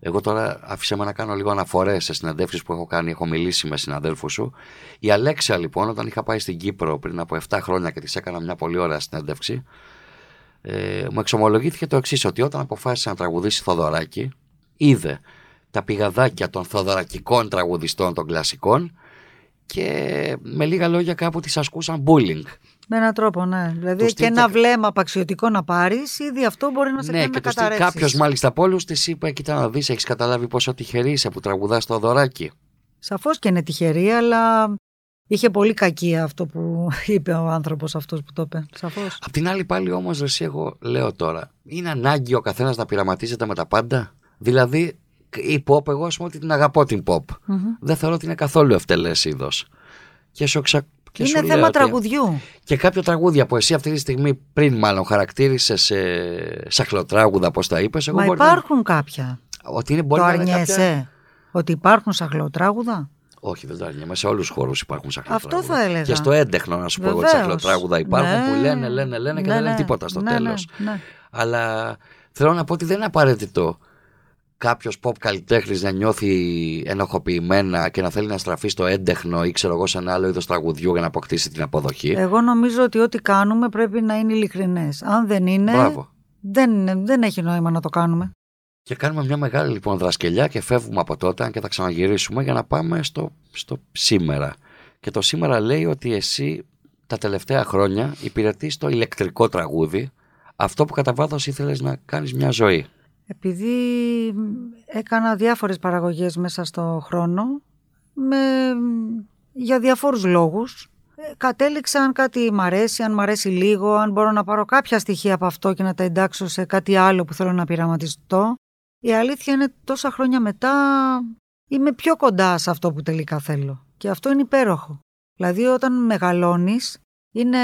Speaker 2: Εγώ τώρα άφησα με να κάνω λίγο αναφορές σε συναντεύσει που έχω κάνει, έχω μιλήσει με συναδέλφους σου. Η Αλέξια λοιπόν, όταν είχα πάει στην Κύπρο πριν από 7 χρόνια και της έκανα μια πολύ ωραία συνέντευξη, ε, μου εξομολογήθηκε το εξής: Ότι όταν αποφάσισε να τραγουδήσει Θοδωράκι, είδε τα πηγαδάκια των θοδωρακικών τραγουδιστών των κλασικών και με λίγα λόγια κάπου τις ασκούσαν bullying.
Speaker 3: Με έναν τρόπο, ναι. Δηλαδή
Speaker 2: Τους
Speaker 3: και ένα
Speaker 2: στείλτε-
Speaker 3: βλέμμα απαξιωτικό να πάρεις, ήδη αυτό μπορεί να σε
Speaker 2: Ναι,
Speaker 3: κάνει
Speaker 2: και
Speaker 3: να
Speaker 2: του στείλει
Speaker 3: καταρρεύσεις.
Speaker 2: κάποιος μάλιστα από όλους της είπε: Κοίτα να δεις, έχεις καταλάβει πόσο τυχερή είσαι που τραγουδάς το δωράκι.
Speaker 3: Σαφώς και είναι τυχερή, αλλά είχε πολύ κακία αυτό που είπε ο άνθρωπος αυτός που το είπε. Σαφώς.
Speaker 2: Απ' την άλλη, πάλι όμως, εσύ, εγώ λέω τώρα, είναι ανάγκη ο καθένας να πειραματίζεται με τα πάντα; Δηλαδή, η pop, εγώ ας πούμε ότι την αγαπώ την pop. Δεν θεωρώ ότι είναι καθόλου ευτελές είδος. Και σου εξα... και σου
Speaker 3: Είναι
Speaker 2: λέω
Speaker 3: θέμα
Speaker 2: ότι-
Speaker 3: τραγουδιού.
Speaker 2: Και κάποιο τραγούδια που εσύ αυτή τη στιγμή πριν μάλλον χαρακτήρισες σε σαχλοτράγουδα, πώς τα είπες. Εγώ
Speaker 3: Μα
Speaker 2: μπορεί να-
Speaker 3: υπάρχουν κάποια.
Speaker 2: Ότι είναι, μπορεί
Speaker 3: το
Speaker 2: να είναι
Speaker 3: αρνιέσαι
Speaker 2: κάποια...
Speaker 3: ότι υπάρχουν σαχλοτράγουδα.
Speaker 2: Όχι, δεν το αρνιέμαι. Σε όλους τους χώρους υπάρχουν σαχλοτράγουδα.
Speaker 3: Αυτό θα έλεγα.
Speaker 2: Και στο έντεχνο, να σου πω εγώ,
Speaker 3: Βεβαίως.
Speaker 2: σαχλοτράγουδα υπάρχουν
Speaker 3: Ναι.
Speaker 2: που λένε, λένε, λένε και
Speaker 3: Ναι,
Speaker 2: δεν λένε
Speaker 3: ναι.
Speaker 2: τίποτα στο
Speaker 3: Ναι,
Speaker 2: τέλος.
Speaker 3: ναι, ναι.
Speaker 2: Αλλά θέλω να πω ότι δεν είναι απαραίτητο κάποιος pop καλλιτέχνης να νιώθει ενοχοποιημένα και να θέλει να στραφεί στο έντεχνο ή ξέρω εγώ σε ένα άλλο είδος τραγουδιού για να αποκτήσει την αποδοχή.
Speaker 3: Εγώ νομίζω ότι ό,τι κάνουμε πρέπει να είναι ειλικρινές. Αν δεν είναι,
Speaker 2: Μπράβο.
Speaker 3: δεν, δεν έχει νόημα να το κάνουμε.
Speaker 2: Και κάνουμε μια μεγάλη λοιπόν δρασκελιά και φεύγουμε από τότε, αν και θα ξαναγυρίσουμε, για να πάμε στο, στο σήμερα. Και το σήμερα λέει ότι εσύ τα τελευταία χρόνια υπηρετείς το ηλεκτρικό τραγούδι, αυτό που κατά βάθος ήθελες να κάνεις μια ζωή.
Speaker 3: Επειδή έκανα διάφορες παραγωγές μέσα στο χρόνο με, για διαφόρους λόγους. Ε, Κατέληξα αν κάτι μ' αρέσει, αν μ' αρέσει λίγο, αν μπορώ να πάρω κάποια στοιχεία από αυτό και να τα εντάξω σε κάτι άλλο που θέλω να πειραματιστώ. Η αλήθεια είναι τόσα χρόνια μετά είμαι πιο κοντά σε αυτό που τελικά θέλω. Και αυτό είναι υπέροχο. Δηλαδή όταν μεγαλώνεις, είναι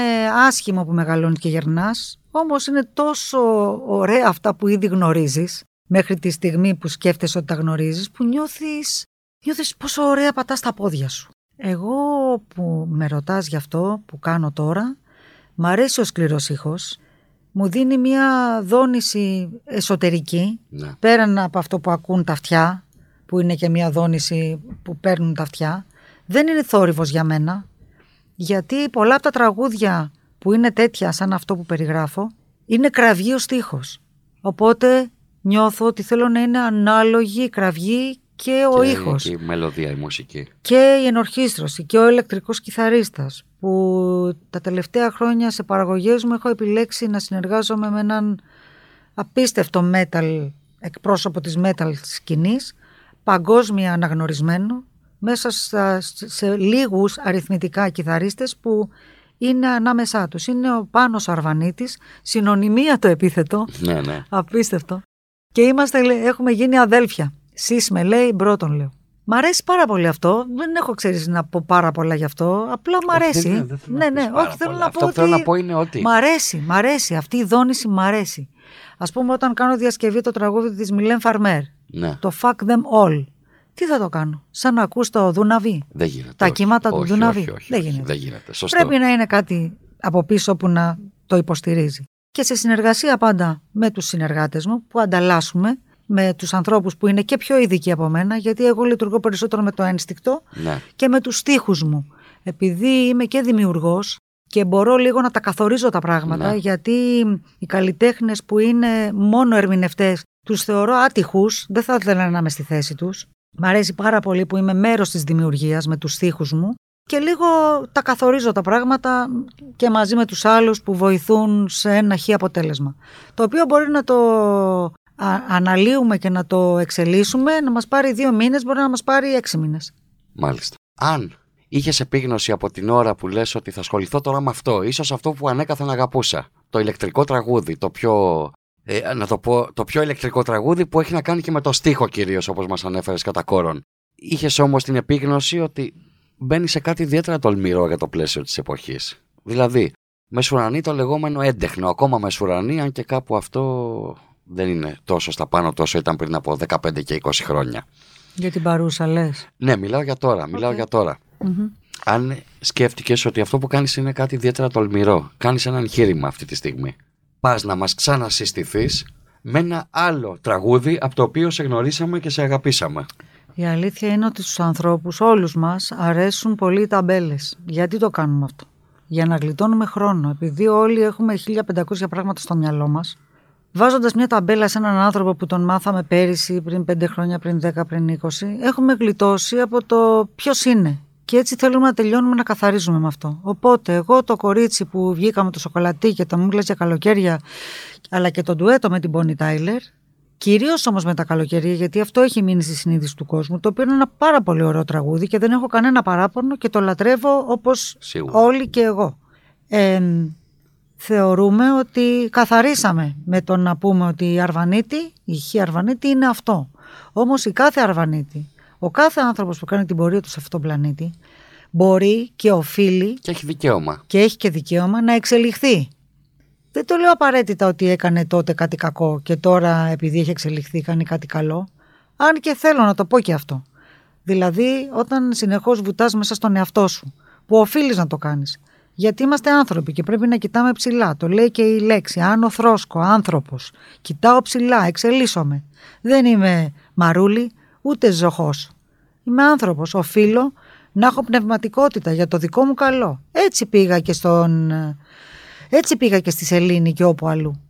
Speaker 3: άσχημο που μεγαλώνεις και γερνάς, όμως είναι τόσο ωραία αυτά που ήδη γνωρίζεις, μέχρι τη στιγμή που σκέφτεσαι ότι τα γνωρίζεις, που νιώθεις, νιώθεις πόσο ωραία πατάς τα πόδια σου. Εγώ που με ρωτάς γι' αυτό που κάνω τώρα, μ' αρέσει ο σκληρός ήχος, μου δίνει μια δόνηση εσωτερική,
Speaker 2: Ναι.
Speaker 3: πέραν από αυτό που ακούν τα αυτιά, που είναι και μια δόνηση που παίρνουν τα αυτιά, δεν είναι θόρυβος για μένα, γιατί πολλά από τα τραγούδια που είναι τέτοια σαν αυτό που περιγράφω, είναι κραυγή ο στίχος. Οπότε νιώθω ότι θέλω να είναι ανάλογη η κραυγή και ο
Speaker 2: και,
Speaker 3: ήχος
Speaker 2: και η μελωδία, η μουσική.
Speaker 3: και η ενορχίστρωση και ο ηλεκτρικός κιθαρίστας που τα τελευταία χρόνια σε παραγωγές μου έχω επιλέξει να συνεργάζομαι με έναν απίστευτο metal, εκπρόσωπο της metal σκηνής, παγκόσμια αναγνωρισμένο, μέσα στα, σε λίγους αριθμητικά κιθαρίστες που είναι ανάμεσά τους. Είναι ο Πάνος Αρβανίτης, συνωνυμία το επίθετο,
Speaker 2: Ναι, ναι.
Speaker 3: απίστευτο. Και είμαστε, λέ- έχουμε γίνει αδέλφια. Σεις με λέει, μπρότον λέω. Μ' αρέσει πάρα πολύ αυτό. Δεν έχω ξέρεις να πω πάρα πολλά γι' αυτό. Απλά μ'
Speaker 2: Όχι,
Speaker 3: αρέσει.
Speaker 2: δεν- δεν θέλω
Speaker 3: ναι,
Speaker 2: να πεις
Speaker 3: ναι,
Speaker 2: πάρα
Speaker 3: όχι, θέλω
Speaker 2: πολλά.
Speaker 3: να
Speaker 2: Αυτό
Speaker 3: πω
Speaker 2: που θέλω
Speaker 3: ότι
Speaker 2: να πω είναι ότι-
Speaker 3: Μ' αρέσει, μ' αρέσει. Αυτή η δόνηση μ' αρέσει. Α πούμε, όταν κάνω διασκευή το τραγούδι της Μιλέν Φαρμέρ,
Speaker 2: Ναι.
Speaker 3: το Fuck Them All, τι θα το κάνω, σαν να ακούς το Δούναβι;
Speaker 2: Δεν γίνεται.
Speaker 3: Τα
Speaker 2: όχι.
Speaker 3: κύματα του
Speaker 2: όχι,
Speaker 3: Δούναβι;
Speaker 2: όχι, όχι,
Speaker 3: Δεν
Speaker 2: όχι,
Speaker 3: γίνεται.
Speaker 2: Δεν γίνεται. Σωστό.
Speaker 3: Πρέπει να είναι κάτι από πίσω που να το υποστηρίζει. Και σε συνεργασία πάντα με τους συνεργάτες μου που ανταλλάσσουμε με τους ανθρώπους που είναι και πιο ειδικοί από μένα γιατί εγώ λειτουργώ περισσότερο με το ένστικτο
Speaker 2: Ναι.
Speaker 3: και με τους στίχους μου. Επειδή είμαι και δημιουργός και μπορώ λίγο να τα καθορίζω τα πράγματα
Speaker 2: Ναι.
Speaker 3: γιατί οι καλλιτέχνες που είναι μόνο ερμηνευτές τους θεωρώ άτυχους, δεν θα ήθελα να είμαι στη θέση τους. Μ' αρέσει πάρα πολύ που είμαι μέρος της δημιουργίας με τους στίχους μου και λίγο τα καθορίζω τα πράγματα και μαζί με τους άλλους που βοηθούν σε ένα χι αποτέλεσμα. Το οποίο μπορεί να το α- αναλύουμε και να το εξελίσσουμε, να μας πάρει δύο μήνες, μπορεί να μας πάρει έξι μήνες.
Speaker 2: Μάλιστα. Αν είχες επίγνωση από την ώρα που λες ότι θα ασχοληθώ τώρα με αυτό, ίσως αυτό που ανέκαθεν αγαπούσα, το ηλεκτρικό τραγούδι, το πιο. Ε, να το πω, το πιο ηλεκτρικό τραγούδι που έχει να κάνει και με το στίχο κυρίως, όπως μας ανέφερες κατά κόρον. Είχες όμως την επίγνωση ότι μπαίνει σε κάτι ιδιαίτερα τολμηρό για το πλαίσιο της εποχής. Δηλαδή, μεσουρανή το λεγόμενο έντεχνο, ακόμα μεσουρανή, αν και κάπου αυτό δεν είναι τόσο στα πάνω τόσο ήταν πριν από 15 και 20 χρόνια.
Speaker 3: Για την παρούσα λες.
Speaker 2: Ναι, μιλάω για τώρα, μιλάω
Speaker 3: Οκ.
Speaker 2: για τώρα. Αν σκέφτηκες ότι αυτό που κάνεις είναι κάτι ιδιαίτερα τολμηρό, κάνεις ένα εγχείρημα αυτή τη στιγμή. Πας να μας ξανασυστηθείς με ένα άλλο τραγούδι από το οποίο σε γνωρίσαμε και σε αγαπήσαμε.
Speaker 3: Η αλήθεια είναι ότι στους ανθρώπους, όλους μας, αρέσουν πολύ οι ταμπέλες. Γιατί το κάνουμε αυτό; Για να γλιτώνουμε χρόνο. Επειδή όλοι έχουμε 1500 πράγματα στο μυαλό μας, βάζοντας μια ταμπέλα σε έναν άνθρωπο που τον μάθαμε πέρυσι, πριν 5 χρόνια, πριν 10, πριν 20, έχουμε γλιτώσει από το ποιος είναι. Και έτσι θέλουμε να τελειώνουμε να καθαρίζουμε με αυτό. Οπότε, εγώ το κορίτσι που βγήκα με το σοκολατί και το μου για καλοκαίρια, αλλά και το ντουέτο με την Bonnie Tyler, Κυρίως όμως με τα καλοκαιρία, γιατί αυτό έχει μείνει στη συνείδηση του κόσμου, το οποίο είναι ένα πάρα πολύ ωραίο τραγούδι και δεν έχω κανένα παράπονο και το λατρεύω όπως
Speaker 2: Σίγουρα.
Speaker 3: όλοι και εγώ. Ε, θεωρούμε ότι καθαρίσαμε με το να πούμε ότι η Αρβανίτη, η Χ Αρβανίτη είναι αυτό. Όμως η κάθε Αρβανίτη, ο κάθε άνθρωπος που κάνει την πορεία του σε αυτόν τον πλανήτη, μπορεί και οφείλει
Speaker 2: Και έχει δικαίωμα.
Speaker 3: και έχει και δικαίωμα να εξελιχθεί. Δεν το λέω απαραίτητα ότι έκανε τότε κάτι κακό και τώρα επειδή έχει εξελιχθεί κάνει κάτι καλό. Αν και θέλω να το πω και αυτό. Δηλαδή όταν συνεχώς βουτάς μέσα στον εαυτό σου που οφείλεις να το κάνεις. Γιατί είμαστε άνθρωποι και πρέπει να κοιτάμε ψηλά. Το λέει και η λέξη. Άνω θρόσκο, άνθρωπος. Κοιτάω ψηλά, εξελίσσομαι. Δεν είμαι μαρούλι, ούτε ζωχός. Είμαι άνθρωπος. Οφείλω να έχω πνευματικότητα για το δικό μου καλό. Έτσι πήγα και στον... Έτσι πήγα και στη Σελήνη και όπου αλλού.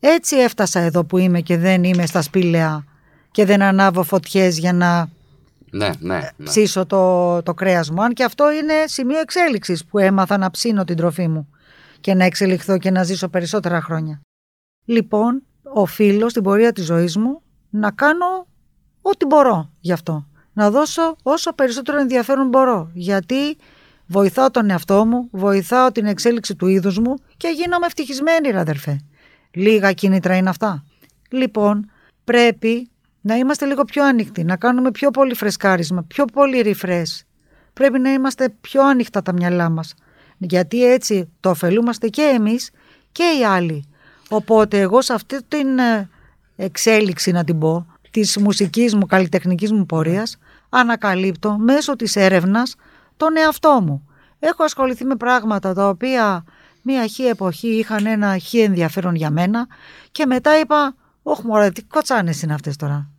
Speaker 3: Έτσι έφτασα εδώ που είμαι και δεν είμαι στα σπήλαια και δεν ανάβω φωτιές για να
Speaker 2: Ναι, ναι. ναι.
Speaker 3: ψήσω το, το κρέας μου. Αν και αυτό είναι σημείο εξέλιξης που έμαθα να ψήνω την τροφή μου και να εξελιχθώ και να ζήσω περισσότερα χρόνια. Λοιπόν, οφείλω στην πορεία της ζωής μου να κάνω ό,τι μπορώ γι' αυτό. Να δώσω όσο περισσότερο ενδιαφέρον μπορώ. Γιατί βοηθάω τον εαυτό μου, βοηθάω την εξέλιξη του είδους μου και γίνομαι ευτυχισμένη, ρε αδερφέ. Λίγα κίνητρα είναι αυτά. Λοιπόν, πρέπει να είμαστε λίγο πιο ανοιχτοί, να κάνουμε πιο πολύ φρεσκάρισμα, πιο πολύ refresh. Πρέπει να είμαστε πιο ανοιχτά τα μυαλά μας. Γιατί έτσι το ωφελούμαστε και εμείς και οι άλλοι. Οπότε εγώ σε αυτή την ε, εξέλιξη να την πω, της μουσικής μου, καλλιτεχνικής μου πορείας, ανακαλύπτω μέσω της έρευνας τον εαυτό μου. Έχω ασχοληθεί με πράγματα τα οποία μία χή εποχή είχαν ένα χή ενδιαφέρον για μένα και μετά είπα, όχι μωρέ, τι κοτσάνες είναι αυτές τώρα.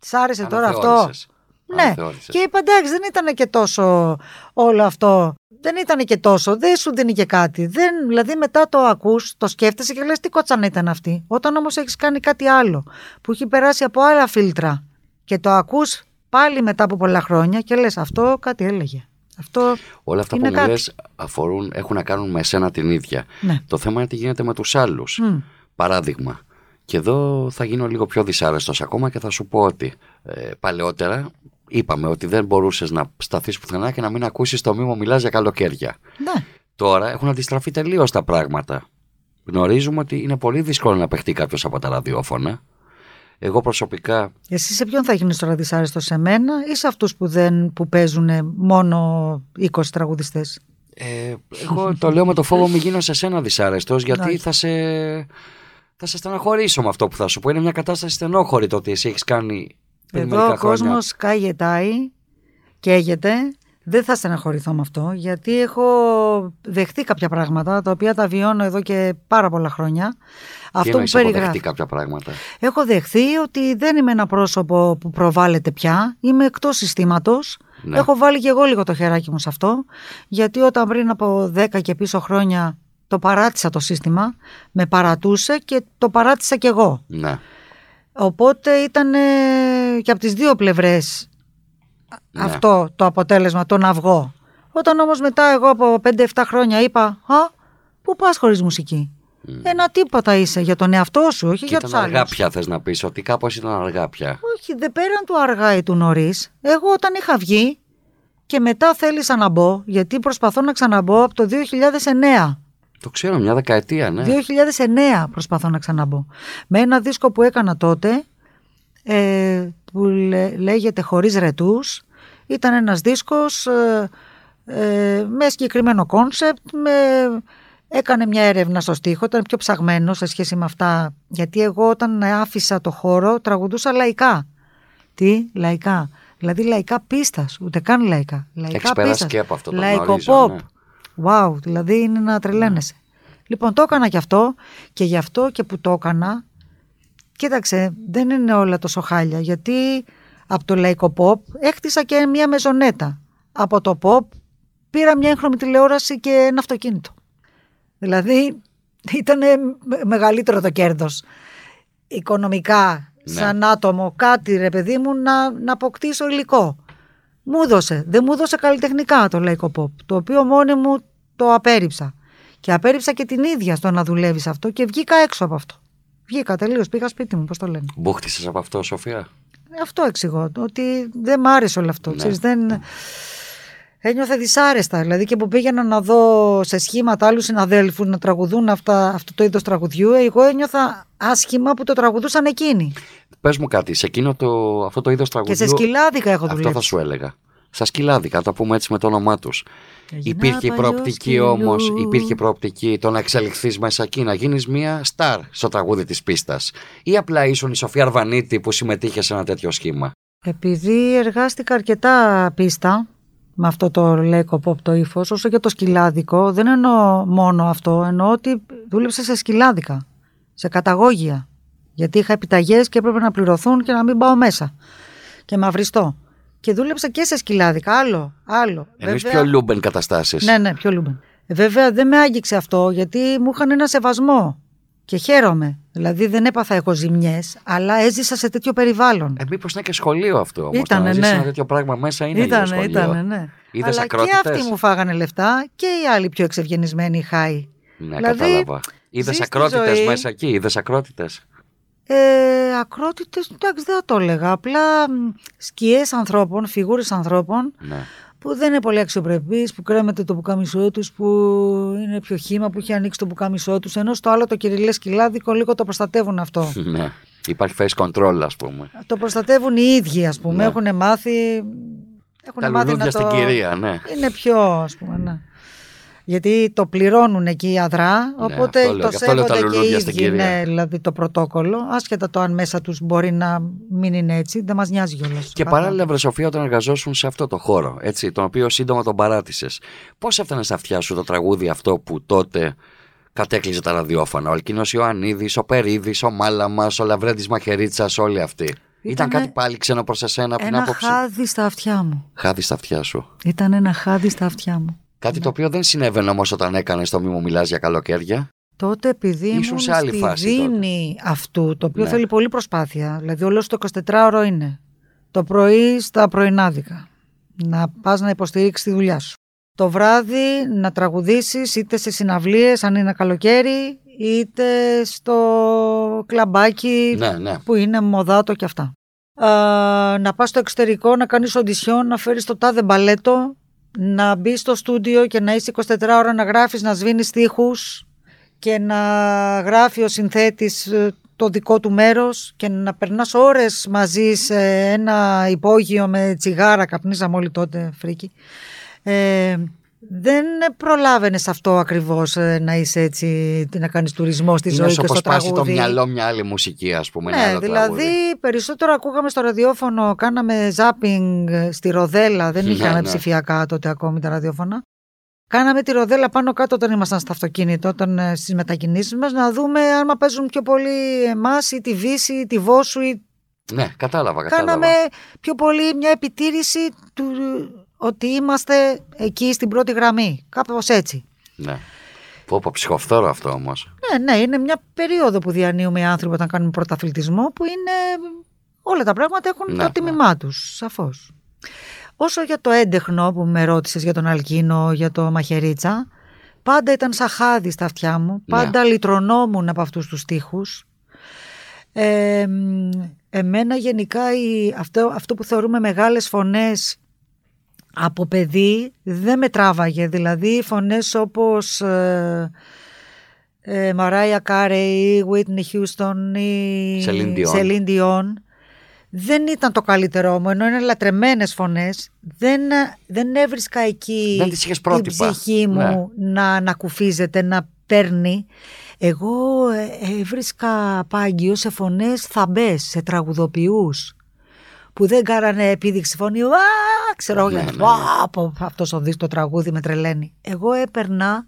Speaker 3: Της άρεσε τώρα αυτό;
Speaker 2: Αναθεώρησες.
Speaker 3: Ναι,
Speaker 2: Αναθεώρησες.
Speaker 3: και είπα εντάξει, δεν ήταν και τόσο όλο αυτό. Δεν ήταν και τόσο, δεν σου δίνει και κάτι. Δεν, δηλαδή μετά το ακούς, το σκέφτεσαι και λες τι κότσανα ήταν αυτή. Όταν όμως έχεις κάνει κάτι άλλο που έχει περάσει από άλλα φίλτρα και το ακούς πάλι μετά από πολλά χρόνια και λες αυτό κάτι έλεγε. Αυτό
Speaker 2: Όλα αυτά
Speaker 3: είναι
Speaker 2: που μου
Speaker 3: κάτι.
Speaker 2: λες αφορούν, έχουν να κάνουν με εσένα την ίδια.
Speaker 3: Ναι.
Speaker 2: Το θέμα είναι τι γίνεται με τους άλλους.
Speaker 3: Μμ.
Speaker 2: Παράδειγμα. Και εδώ θα γίνω λίγο πιο δυσάρεστος ακόμα και θα σου πω ότι ε, παλαιότερα είπαμε ότι δεν μπορούσες να σταθείς πουθενά και να μην ακούσεις το μήμο μιλάς για καλοκαίρια.
Speaker 3: Ναι.
Speaker 2: Τώρα έχουν αντιστραφεί τελείως τα πράγματα. Γνωρίζουμε ότι είναι πολύ δύσκολο να παιχτεί κάποιος από τα ραδιόφωνα. Εγώ προσωπικά.
Speaker 3: Εσύ σε ποιον θα γίνεις τώρα δυσάρεστο, σε μένα ή σε αυτούς που, δεν, που παίζουν μόνο 20 τραγουδιστές;
Speaker 2: Ε, εγώ το λέω με το φόβο μου γίνω σε σένα δυσάρεστος γιατί θα σε, θα σε στεναχωρήσω με αυτό που θα σου πω. Είναι μια κατάσταση στενόχωρη το ότι εσύ έχεις κάνει πριν
Speaker 3: Εδώ ο
Speaker 2: μερικά χρόνια.
Speaker 3: κόσμος καίγεται, καίγεται. Δεν θα στεναχωρηθώ με αυτό, γιατί έχω δεχτεί κάποια πράγματα, τα οποία τα βιώνω εδώ και πάρα πολλά χρόνια.
Speaker 2: Τι
Speaker 3: αυτό που
Speaker 2: εννοείς, αποδεχτεί
Speaker 3: περιγράφει.
Speaker 2: κάποια πράγματα;
Speaker 3: Έχω δεχθεί ότι δεν είμαι ένα πρόσωπο που προβάλλεται πια. Είμαι εκτός συστήματος.
Speaker 2: Ναι.
Speaker 3: Έχω βάλει και εγώ λίγο το χεράκι μου σε αυτό. Γιατί όταν πριν από 10 και πίσω χρόνια το παράτησα το σύστημα, με παρατούσε και το παράτησα κι εγώ.
Speaker 2: Ναι.
Speaker 3: Οπότε ήταν ε, και από τις δύο πλευρές
Speaker 2: Ναι.
Speaker 3: αυτό το αποτέλεσμα, το να βγω. Όταν όμως μετά εγώ από 5-7 χρόνια είπα «Α, πού πας χωρίς μουσική» Ένα τίποτα είσαι για τον εαυτό σου, όχι
Speaker 2: Και
Speaker 3: για
Speaker 2: ήταν
Speaker 3: τους
Speaker 2: αργά
Speaker 3: άλλους.
Speaker 2: πια, θες να πεις ότι κάπως ήταν αργά πια.
Speaker 3: Όχι, δεν πέραν του αργά ή του νωρίς. Εγώ όταν είχα βγει και μετά θέλησα να μπω, γιατί προσπαθώ να ξαναμπω από το 2009.
Speaker 2: Το ξέρω, μια δεκαετία, ναι.
Speaker 3: 2009 προσπαθώ να ξαναμπω. Με ένα δίσκο που έκανα τότε, ε, που λέ- λέγεται «Χωρίς ρετούς», ήταν ένας δίσκος ε, ε, με συγκεκριμένο concept, με... έκανε μια έρευνα στο στίχο, ήταν πιο ψαγμένο σε σχέση με αυτά, γιατί εγώ όταν άφησα το χώρο τραγουδούσα λαϊκά. Τι, λαϊκά. Δηλαδή λαϊκά πίστας, ούτε καν λαϊκά. Λαϊκά
Speaker 2: Έχεις περάσει
Speaker 3: πίστας.
Speaker 2: και από αυτό, το
Speaker 3: Λαϊκό
Speaker 2: γνωρίζω,
Speaker 3: pop.
Speaker 2: ναι.
Speaker 3: Wow, δηλαδή είναι να τρελαίνεσαι. Λοιπόν, το έκανα και αυτό και γι' αυτό και που το έκανα, κοίταξε, δεν είναι όλα τόσο χάλια, γιατί από το λαϊκό pop έκτισα και μια μεζονέτα. Από το pop πήρα μια έγχρωμη τηλεόραση και ένα αυτοκίνητο. Δηλαδή ήταν μεγαλύτερο το κέρδος οικονομικά,
Speaker 2: Ναι.
Speaker 3: σαν άτομο, κάτι ρε παιδί μου να, να αποκτήσω υλικό. Μου έδωσε, δεν μου έδωσε καλλιτεχνικά το λαϊκό pop, το οποίο μόνη μου το απέρριψα. Και απέρριψα και την ίδια στο να δουλεύεις σε αυτό και βγήκα έξω από αυτό. Βγήκα τελείως, πήγα σπίτι μου, πώς το λένε.
Speaker 2: Μπούχτησε από αυτό, Σοφία;
Speaker 3: Αυτό εξηγώ, ότι δεν μ' άρεσε όλο αυτό.
Speaker 2: Ναι.
Speaker 3: Ξέρεις, δεν... Ένιωθα δυσάρεστα. Δηλαδή και που πήγαινα να δω σε σχήματα άλλους συναδέλφους να τραγουδούν αυτά, αυτό το είδος τραγουδιού, εγώ ένιωθα άσχημα που το τραγουδούσαν εκείνοι.
Speaker 2: Πες μου κάτι, σε εκείνο το, αυτό το είδος τραγουδιού.
Speaker 3: Και σε σκυλάδικα έχω
Speaker 2: Αυτό
Speaker 3: δουλέψει.
Speaker 2: θα σου έλεγα. Στα σκυλάδικα, να το πούμε έτσι με το όνομά τους.
Speaker 3: Έγινα
Speaker 2: Υπήρχε η
Speaker 3: παλιός
Speaker 2: προοπτική
Speaker 3: σκυλού.
Speaker 2: όμως, υπήρχε προοπτική το να εξελιχθείς μέσα εκεί, να γίνεις μία στάρ στο τραγούδι της πίστας. Ή απλά ήσουν η Σοφία Αρβανίτη που συμμετείχε σε ένα τέτοιο σχήμα.
Speaker 3: Επειδή εργάστηκα αρκετά πίστα με αυτό το λέκο pop το ύφος, όσο και το σκυλάδικο, δεν εννοώ μόνο αυτό. Εννοώ ότι δούλεψα σε σκυλάδικα, σε καταγόγια. Γιατί είχα επιταγές και έπρεπε να πληρωθούν και να μην πάω μέσα. Και μαυριστώ. Και δούλεψα και σε σκυλάδικα. Άλλο, άλλο.
Speaker 2: Εννοείς
Speaker 3: Βέβαια-
Speaker 2: πιο λούμπεν καταστάσεις.
Speaker 3: Ναι, ναι, πιο λούμπεν. Ε, Βέβαια δεν με άγγιξε αυτό γιατί μου είχαν ένα σεβασμό. Και χαίρομαι. Δηλαδή δεν έπαθα εγώ ζημιές, αλλά έζησα σε τέτοιο περιβάλλον.
Speaker 2: Ε, Μήπως είναι και σχολείο αυτό όμως.
Speaker 3: Ήτανε,
Speaker 2: να ζήσεις
Speaker 3: ναι.
Speaker 2: ένα τέτοιο πράγμα μέσα είναι λίγο
Speaker 3: Ήτανε,
Speaker 2: σχολείο.
Speaker 3: ήτανε, ναι.
Speaker 2: Είδες
Speaker 3: Αλλά και
Speaker 2: ακρότητες;
Speaker 3: αυτοί μου φάγανε λεφτά και οι άλλοι πιο εξευγενισμένοι χάι.
Speaker 2: Ναι,
Speaker 3: Δηλαδή,
Speaker 2: κατάλαβα. Είδες
Speaker 3: ζεις τη
Speaker 2: ακρότητε
Speaker 3: ζωή.
Speaker 2: μέσα εκεί, είδες ακρότητε.
Speaker 3: Ε, ακρότητες, εντάξει δεν θα το έλεγα. Απλά μ, σκιές ανθρώπων, φιγούρες ανθρώπων
Speaker 2: Ναι.
Speaker 3: Που δεν είναι πολύ αξιοπρεπείς, που κρέμεται το πουκάμισό τους, που είναι πιο χύμα, που έχει ανοίξει το πουκάμισό τους, ενώ στο άλλο το κυριλές σκυλάδικο λίγο το προστατεύουν αυτό.
Speaker 2: ναι. Υπάρχει face control, ας πούμε.
Speaker 3: το προστατεύουν οι ίδιοι, ας πούμε.
Speaker 2: Ναι.
Speaker 3: Έχουν μάθει. Έχουν
Speaker 2: Τα
Speaker 3: μάθει
Speaker 2: λουλούδια
Speaker 3: να
Speaker 2: στην
Speaker 3: το...
Speaker 2: κυρία, ναι.
Speaker 3: Είναι πιο, ας πούμε, ναι. Γιατί το πληρώνουν εκεί οι αδρά, οπότε
Speaker 2: Ναι, αυτό λέω,
Speaker 3: το
Speaker 2: γι' αυτό λέω τα
Speaker 3: σέβονται και οι
Speaker 2: λουλούδια στην
Speaker 3: ίδιοι,
Speaker 2: κυρία.
Speaker 3: ναι, δηλαδή το πρωτόκολλο, άσχετα το αν μέσα τους μπορεί να μην είναι έτσι, δεν μας νοιάζει κιόλας.
Speaker 2: Και παράλληλα, βρε Σοφία, όταν εργαζόσουν σε αυτό το χώρο, έτσι, τον οποίο σύντομα τον παράτησες, πώς έφτανες στα αυτιά σου το τραγούδι αυτό που τότε κατέκλυζε τα ραδιόφωνα; Ο Αλκίνος Ιωαννίδης, ο Περίδης, ο Μάλαμας, ο Λαβρέντης Μαχαιρίτσας, όλοι αυτοί. Ήταν
Speaker 3: Ήτανε
Speaker 2: κάτι πάλι ξένο προς εσένα από την
Speaker 3: Ένα
Speaker 2: άποψη;
Speaker 3: χάδι στα αυτιά μου.
Speaker 2: Χάδι στα αυτιά σου.
Speaker 3: Ήταν ένα χάδι στα αυτιά μου.
Speaker 2: Κάτι το οποίο δεν συνέβαινε όμως όταν έκανες το μη μου μιλάς για καλοκαίρια.
Speaker 3: Τότε επειδή
Speaker 2: Ήσουν
Speaker 3: ήμουν
Speaker 2: σε άλλη
Speaker 3: στη
Speaker 2: φάση
Speaker 3: δίνη αυτού, το οποίο
Speaker 2: Ναι.
Speaker 3: θέλει πολύ προσπάθεια, δηλαδή όλος το 24ωρο είναι το πρωί στα πρωινάδικα, να πας να υποστηρίξεις τη δουλειά σου. Το βράδυ να τραγουδήσεις είτε σε συναυλίες αν είναι καλοκαίρι, είτε στο κλαμπάκι
Speaker 2: Ναι, ναι.
Speaker 3: που είναι μοδάτο και αυτά. να πας στο εξωτερικό, να κάνεις οντισιόν, να φέρεις το τάδε μπαλέτο, να μπει στο στούντιο και να είσαι 24 ώρα να γράφεις, να σβήνεις στίχους και να γράφει ο συνθέτης ε, το δικό του μέρος και να περνάς ώρες μαζί σε ένα υπόγειο με τσιγάρα, καπνίζαμε όλοι τότε φρίκι. Ε, δεν προλάβαινες αυτό ακριβώς ε, να είσαι έτσι, να κάνεις τουρισμό στη ζωή και στο τραγούδι.
Speaker 2: το μυαλό μια άλλη μουσική, ας πούμε.
Speaker 3: Ναι, δηλαδή περισσότερο ακούγαμε στο ραδιόφωνο, κάναμε ζάπινγκ στη Ροδέλα. Δεν ναι, είχαμε ναι. ψηφιακά τότε ακόμη τα ραδιόφωνα. Κάναμε τη ροδέλα πάνω κάτω όταν ήμασταν στο αυτοκίνητο, όταν ε, στις μετακινήσεις μας, να δούμε αν παίζουν πιο πολύ εμάς ή τη Βύση ή τη Βόσου. Ή...
Speaker 2: Ναι, κατάλαβα, κατάλαβα.
Speaker 3: Κάναμε πιο πολύ μια επιτήρηση του ότι είμαστε εκεί στην πρώτη γραμμή. Κάπως έτσι.
Speaker 2: Ναι. Πω πω ψυχοφθόρο αυτό όμως.
Speaker 3: Ναι, ναι, είναι μια περίοδο που διανύουμε οι άνθρωποι όταν κάνουμε πρωταθλητισμό που είναι. Όλα τα πράγματα έχουν ναι, το τίμημά ναι. τους, σαφώς. Όσο για το έντεχνο που με ρώτησες για τον Αλκίνο, για το Μαχαιρίτσα, πάντα ήταν σαν χάδι στα αυτιά μου, ναι. πάντα ναι. λυτρωνόμουν από αυτούς τους στίχους. Ε, εμένα γενικά η, αυτό, αυτό που θεωρούμε μεγάλες φωνές από παιδί δεν με τράβαγε. Δηλαδή φωνές όπως ε, ε, Μαράια Κάρεϊ, Whitney Houston ή Celine Dion δεν ήταν το καλύτερό μου, ενώ είναι λατρεμένες φωνές, δεν, δεν έβρισκα εκεί
Speaker 2: δεν
Speaker 3: την ψυχή μου ναι. να ανακουφίζεται, να παίρνει. Εγώ ε, έβρισκα πάγκιο σε φωνές θαμπές, σε τραγουδοποιούς που δεν κάνανε επίδειξη φωνή. Α, ξέρω ναι, ναι, ναι. αυτός ο δίσκο τραγούδι με τρελαίνει. Εγώ έπαιρνα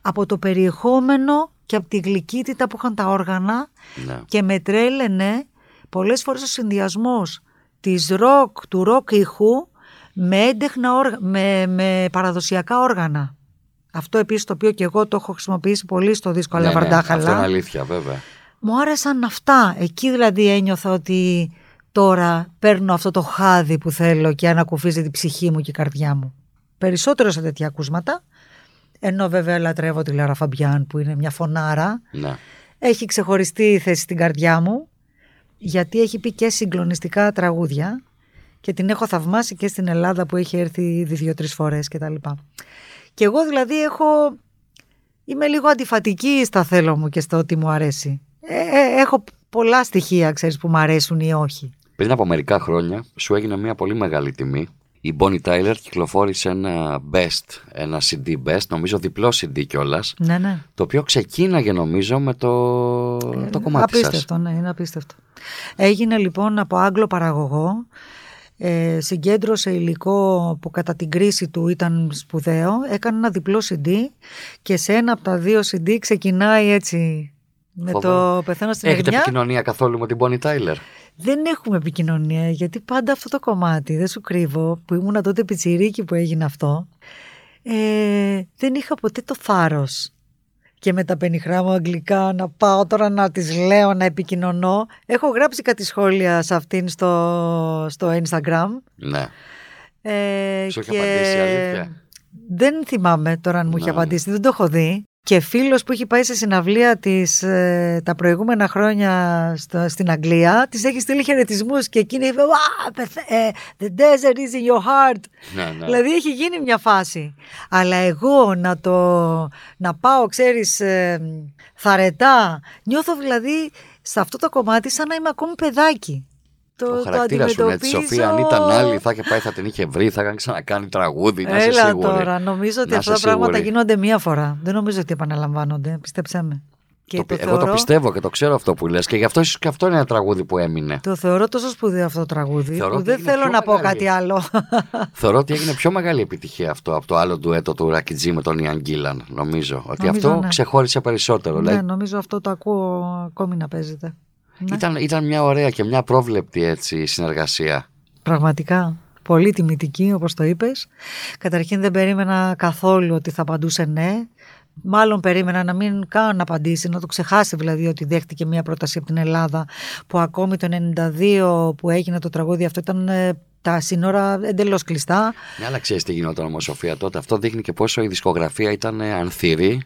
Speaker 3: από το περιεχόμενο και από τη γλυκύτητα που είχαν τα όργανα ναι. και με τρέλαινε πολλές φορές ο συνδυασμός της ροκ, του ροκ ήχου με έντεχνα με, με παραδοσιακά όργανα. Αυτό επίσης το οποίο και εγώ το έχω χρησιμοποιήσει πολύ στο δίσκο ναι, ναι, αυτό
Speaker 2: είναι αλήθεια βέβαια.
Speaker 3: Μου άρεσαν αυτά. Εκεί δηλαδή ένιωθα ότι τώρα παίρνω αυτό το χάδι που θέλω και ανακουφίζει την ψυχή μου και η καρδιά μου. Περισσότερο σε τέτοια ακούσματα. Ενώ βέβαια λατρεύω τη Λάρα Φαμπιάν που είναι μια φωνάρα.
Speaker 2: Ναι.
Speaker 3: Έχει ξεχωριστεί θέση στην καρδιά μου γιατί έχει πει και συγκλονιστικά τραγούδια και την έχω θαυμάσει και στην Ελλάδα που έχει έρθει ήδη δύο-τρεις φορές και τα λοιπά. Και εγώ δηλαδή έχω... Είμαι λίγο αντιφατική στα θέλω μου και στο ότι μου αρέσει. Ε, ε, έχω πολλά στοιχεία, ξέρεις, που μου αρέσουν ή όχι.
Speaker 2: Πριν από μερικά χρόνια σου έγινε μια πολύ μεγάλη τιμή. Η Bonnie Tyler κυκλοφόρησε ένα best, ένα CD best, νομίζω διπλό CD κιόλας.
Speaker 3: Ναι, ναι.
Speaker 2: Το οποίο ξεκίναγε νομίζω με το, ε, το κομμάτι
Speaker 3: απίστευτο, Απίστευτο, ναι, είναι απίστευτο. Έγινε λοιπόν από Άγγλο παραγωγό, ε, συγκέντρωσε υλικό που κατά την κρίση του ήταν σπουδαίο, έκανε ένα διπλό CD και σε ένα από τα δύο CD ξεκινάει έτσι με το πεθαίνω στην
Speaker 2: Έχετε επικοινωνία καθόλου με την Bonnie Tyler;
Speaker 3: Δεν έχουμε επικοινωνία γιατί πάντα αυτό το κομμάτι, δεν σου κρύβω, που ήμουν τότε πιτσιρίκι που έγινε αυτό, ε, δεν είχα ποτέ το θάρρος και με τα πενιχρά μου αγγλικά να πάω τώρα να τις λέω, να επικοινωνώ. Έχω γράψει κάτι σχόλια σε αυτήν στο, στο Instagram.
Speaker 2: Ναι.
Speaker 3: Ε,
Speaker 2: Σου και... απαντήσει αλήθεια;
Speaker 3: Δεν θυμάμαι τώρα αν μου είχε ναι. απαντήσει, δεν το έχω δει. Και φίλος που έχει πάει σε συναυλία της ε, τα προηγούμενα χρόνια στο, στην Αγγλία, της έχει στείλει χαιρετισμούς και εκείνη είπε ε, The desert is in your heart.
Speaker 2: Ναι, ναι.
Speaker 3: Δηλαδή έχει γίνει μια φάση. Αλλά εγώ να το να πάω, ξέρεις, ε, θαρετά, νιώθω δηλαδή σε αυτό το κομμάτι σαν να είμαι ακόμη παιδάκι
Speaker 2: το, ο χαρακτήρα σου με τη Σοφία, αν ήταν άλλη, θα είχε πάει, θα την είχε βρει, θα έκανε ξανακάνει τραγούδι. Να Έλα είσαι
Speaker 3: τώρα, νομίζω ότι αυτά τα πράγματα γίνονται μία φορά. Δεν νομίζω ότι επαναλαμβάνονται, πιστέψέ με.
Speaker 2: Και το, το εγώ το πιστεύω και το ξέρω αυτό που λες και γι' αυτό ίσως και αυτό είναι ένα τραγούδι που έμεινε.
Speaker 3: Το θεωρώ τόσο σπουδαίο αυτό το τραγούδι θεωρώ που δεν θέλω να πω κάτι άλλο.
Speaker 2: θεωρώ ότι έγινε πιο μεγάλη επιτυχία αυτό από το άλλο ντουέτο του Ρακιτζή με τον Ιαν Γκίλαν. Νομίζω ότι αυτό ναι. ξεχώρισε περισσότερο.
Speaker 3: Ναι, νομίζω αυτό το ακούω ακόμη να παίζεται.
Speaker 2: Ναι. Ήταν, ήταν μια ωραία και μια πρόβλεπτη έτσι συνεργασία.
Speaker 3: Πραγματικά. Πολύ τιμητική όπως το είπες. Καταρχήν δεν περίμενα καθόλου ότι θα απαντούσε ναι. Μάλλον περίμενα να μην καν απαντήσει, να το ξεχάσει δηλαδή ότι δέχτηκε μια πρόταση από την Ελλάδα που ακόμη το 92 που έγινε το τραγούδι αυτό ήταν ε, τα σύνορα εντελώς κλειστά.
Speaker 2: Ναι, αλλά ξέρεις τι γινόταν όμως Σοφία τότε. Αυτό δείχνει και πόσο η δισκογραφία ήταν ανθυρή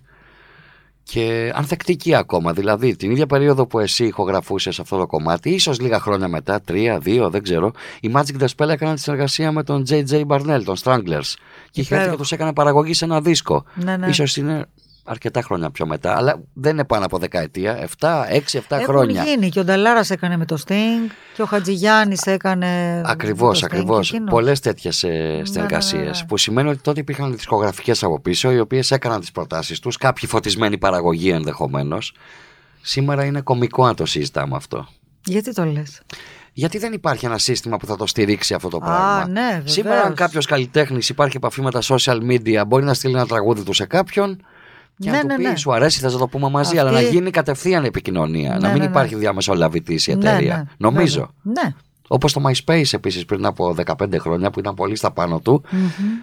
Speaker 2: και ανθεκτική ακόμα. Δηλαδή, την ίδια περίοδο που εσύ ηχογραφούσες αυτό το κομμάτι, ίσως λίγα χρόνια μετά, τρία, δύο, δεν ξέρω, η Magic The Spell έκαναν τη συνεργασία με τον JJ Barnell, τον Stranglers. Και είχε έρθει και τους έκανε παραγωγή σε ένα δίσκο.
Speaker 3: Ναι, ναι.
Speaker 2: Ίσως είναι αρκετά χρόνια πιο μετά, αλλά δεν είναι πάνω από δεκαετία. 7, 6, 7
Speaker 3: Έχουν
Speaker 2: χρόνια.
Speaker 3: γίνει και ο Νταλάρας έκανε με το Sting και ο Χατζηγιάννης έκανε.
Speaker 2: Ακριβώ,
Speaker 3: με το Sting
Speaker 2: ακριβώς.
Speaker 3: και εκείνος.
Speaker 2: Πολλές τέτοιες συνεργασίες.
Speaker 3: ναι, ναι.
Speaker 2: Που σημαίνει ότι τότε υπήρχαν δισκογραφικές από πίσω, οι οποίες έκαναν τις προτάσεις τους, κάποιοι φωτισμένοι παραγωγή ενδεχομένως. Σήμερα είναι κωμικό να το συζητάμε αυτό.
Speaker 3: Γιατί το λες;
Speaker 2: Γιατί δεν υπάρχει ένα σύστημα που θα το στηρίξει αυτό το πράγμα.
Speaker 3: Α, ναι, βεβαίως.
Speaker 2: Σήμερα, αν κάποιος καλλιτέχνης υπάρχει επαφή με τα social media, μπορεί να στείλει ένα τραγούδι του σε κάποιον και
Speaker 3: Ναι,
Speaker 2: να του
Speaker 3: ναι,
Speaker 2: πει:
Speaker 3: ναι.
Speaker 2: Σου αρέσει, θε να το πούμε μαζί, αλλά να
Speaker 3: Αυτή-
Speaker 2: γίνει κατευθείαν επικοινωνία.
Speaker 3: Ναι,
Speaker 2: να μην
Speaker 3: ναι, ναι.
Speaker 2: υπάρχει διαμεσολαβητή η εταιρεία.
Speaker 3: Ναι, ναι,
Speaker 2: Νομίζω.
Speaker 3: βέβαια. Ναι.
Speaker 2: Όπως το MySpace επίσης πριν από 15 χρόνια που ήταν πολύ στα πάνω του,
Speaker 3: Μμμ.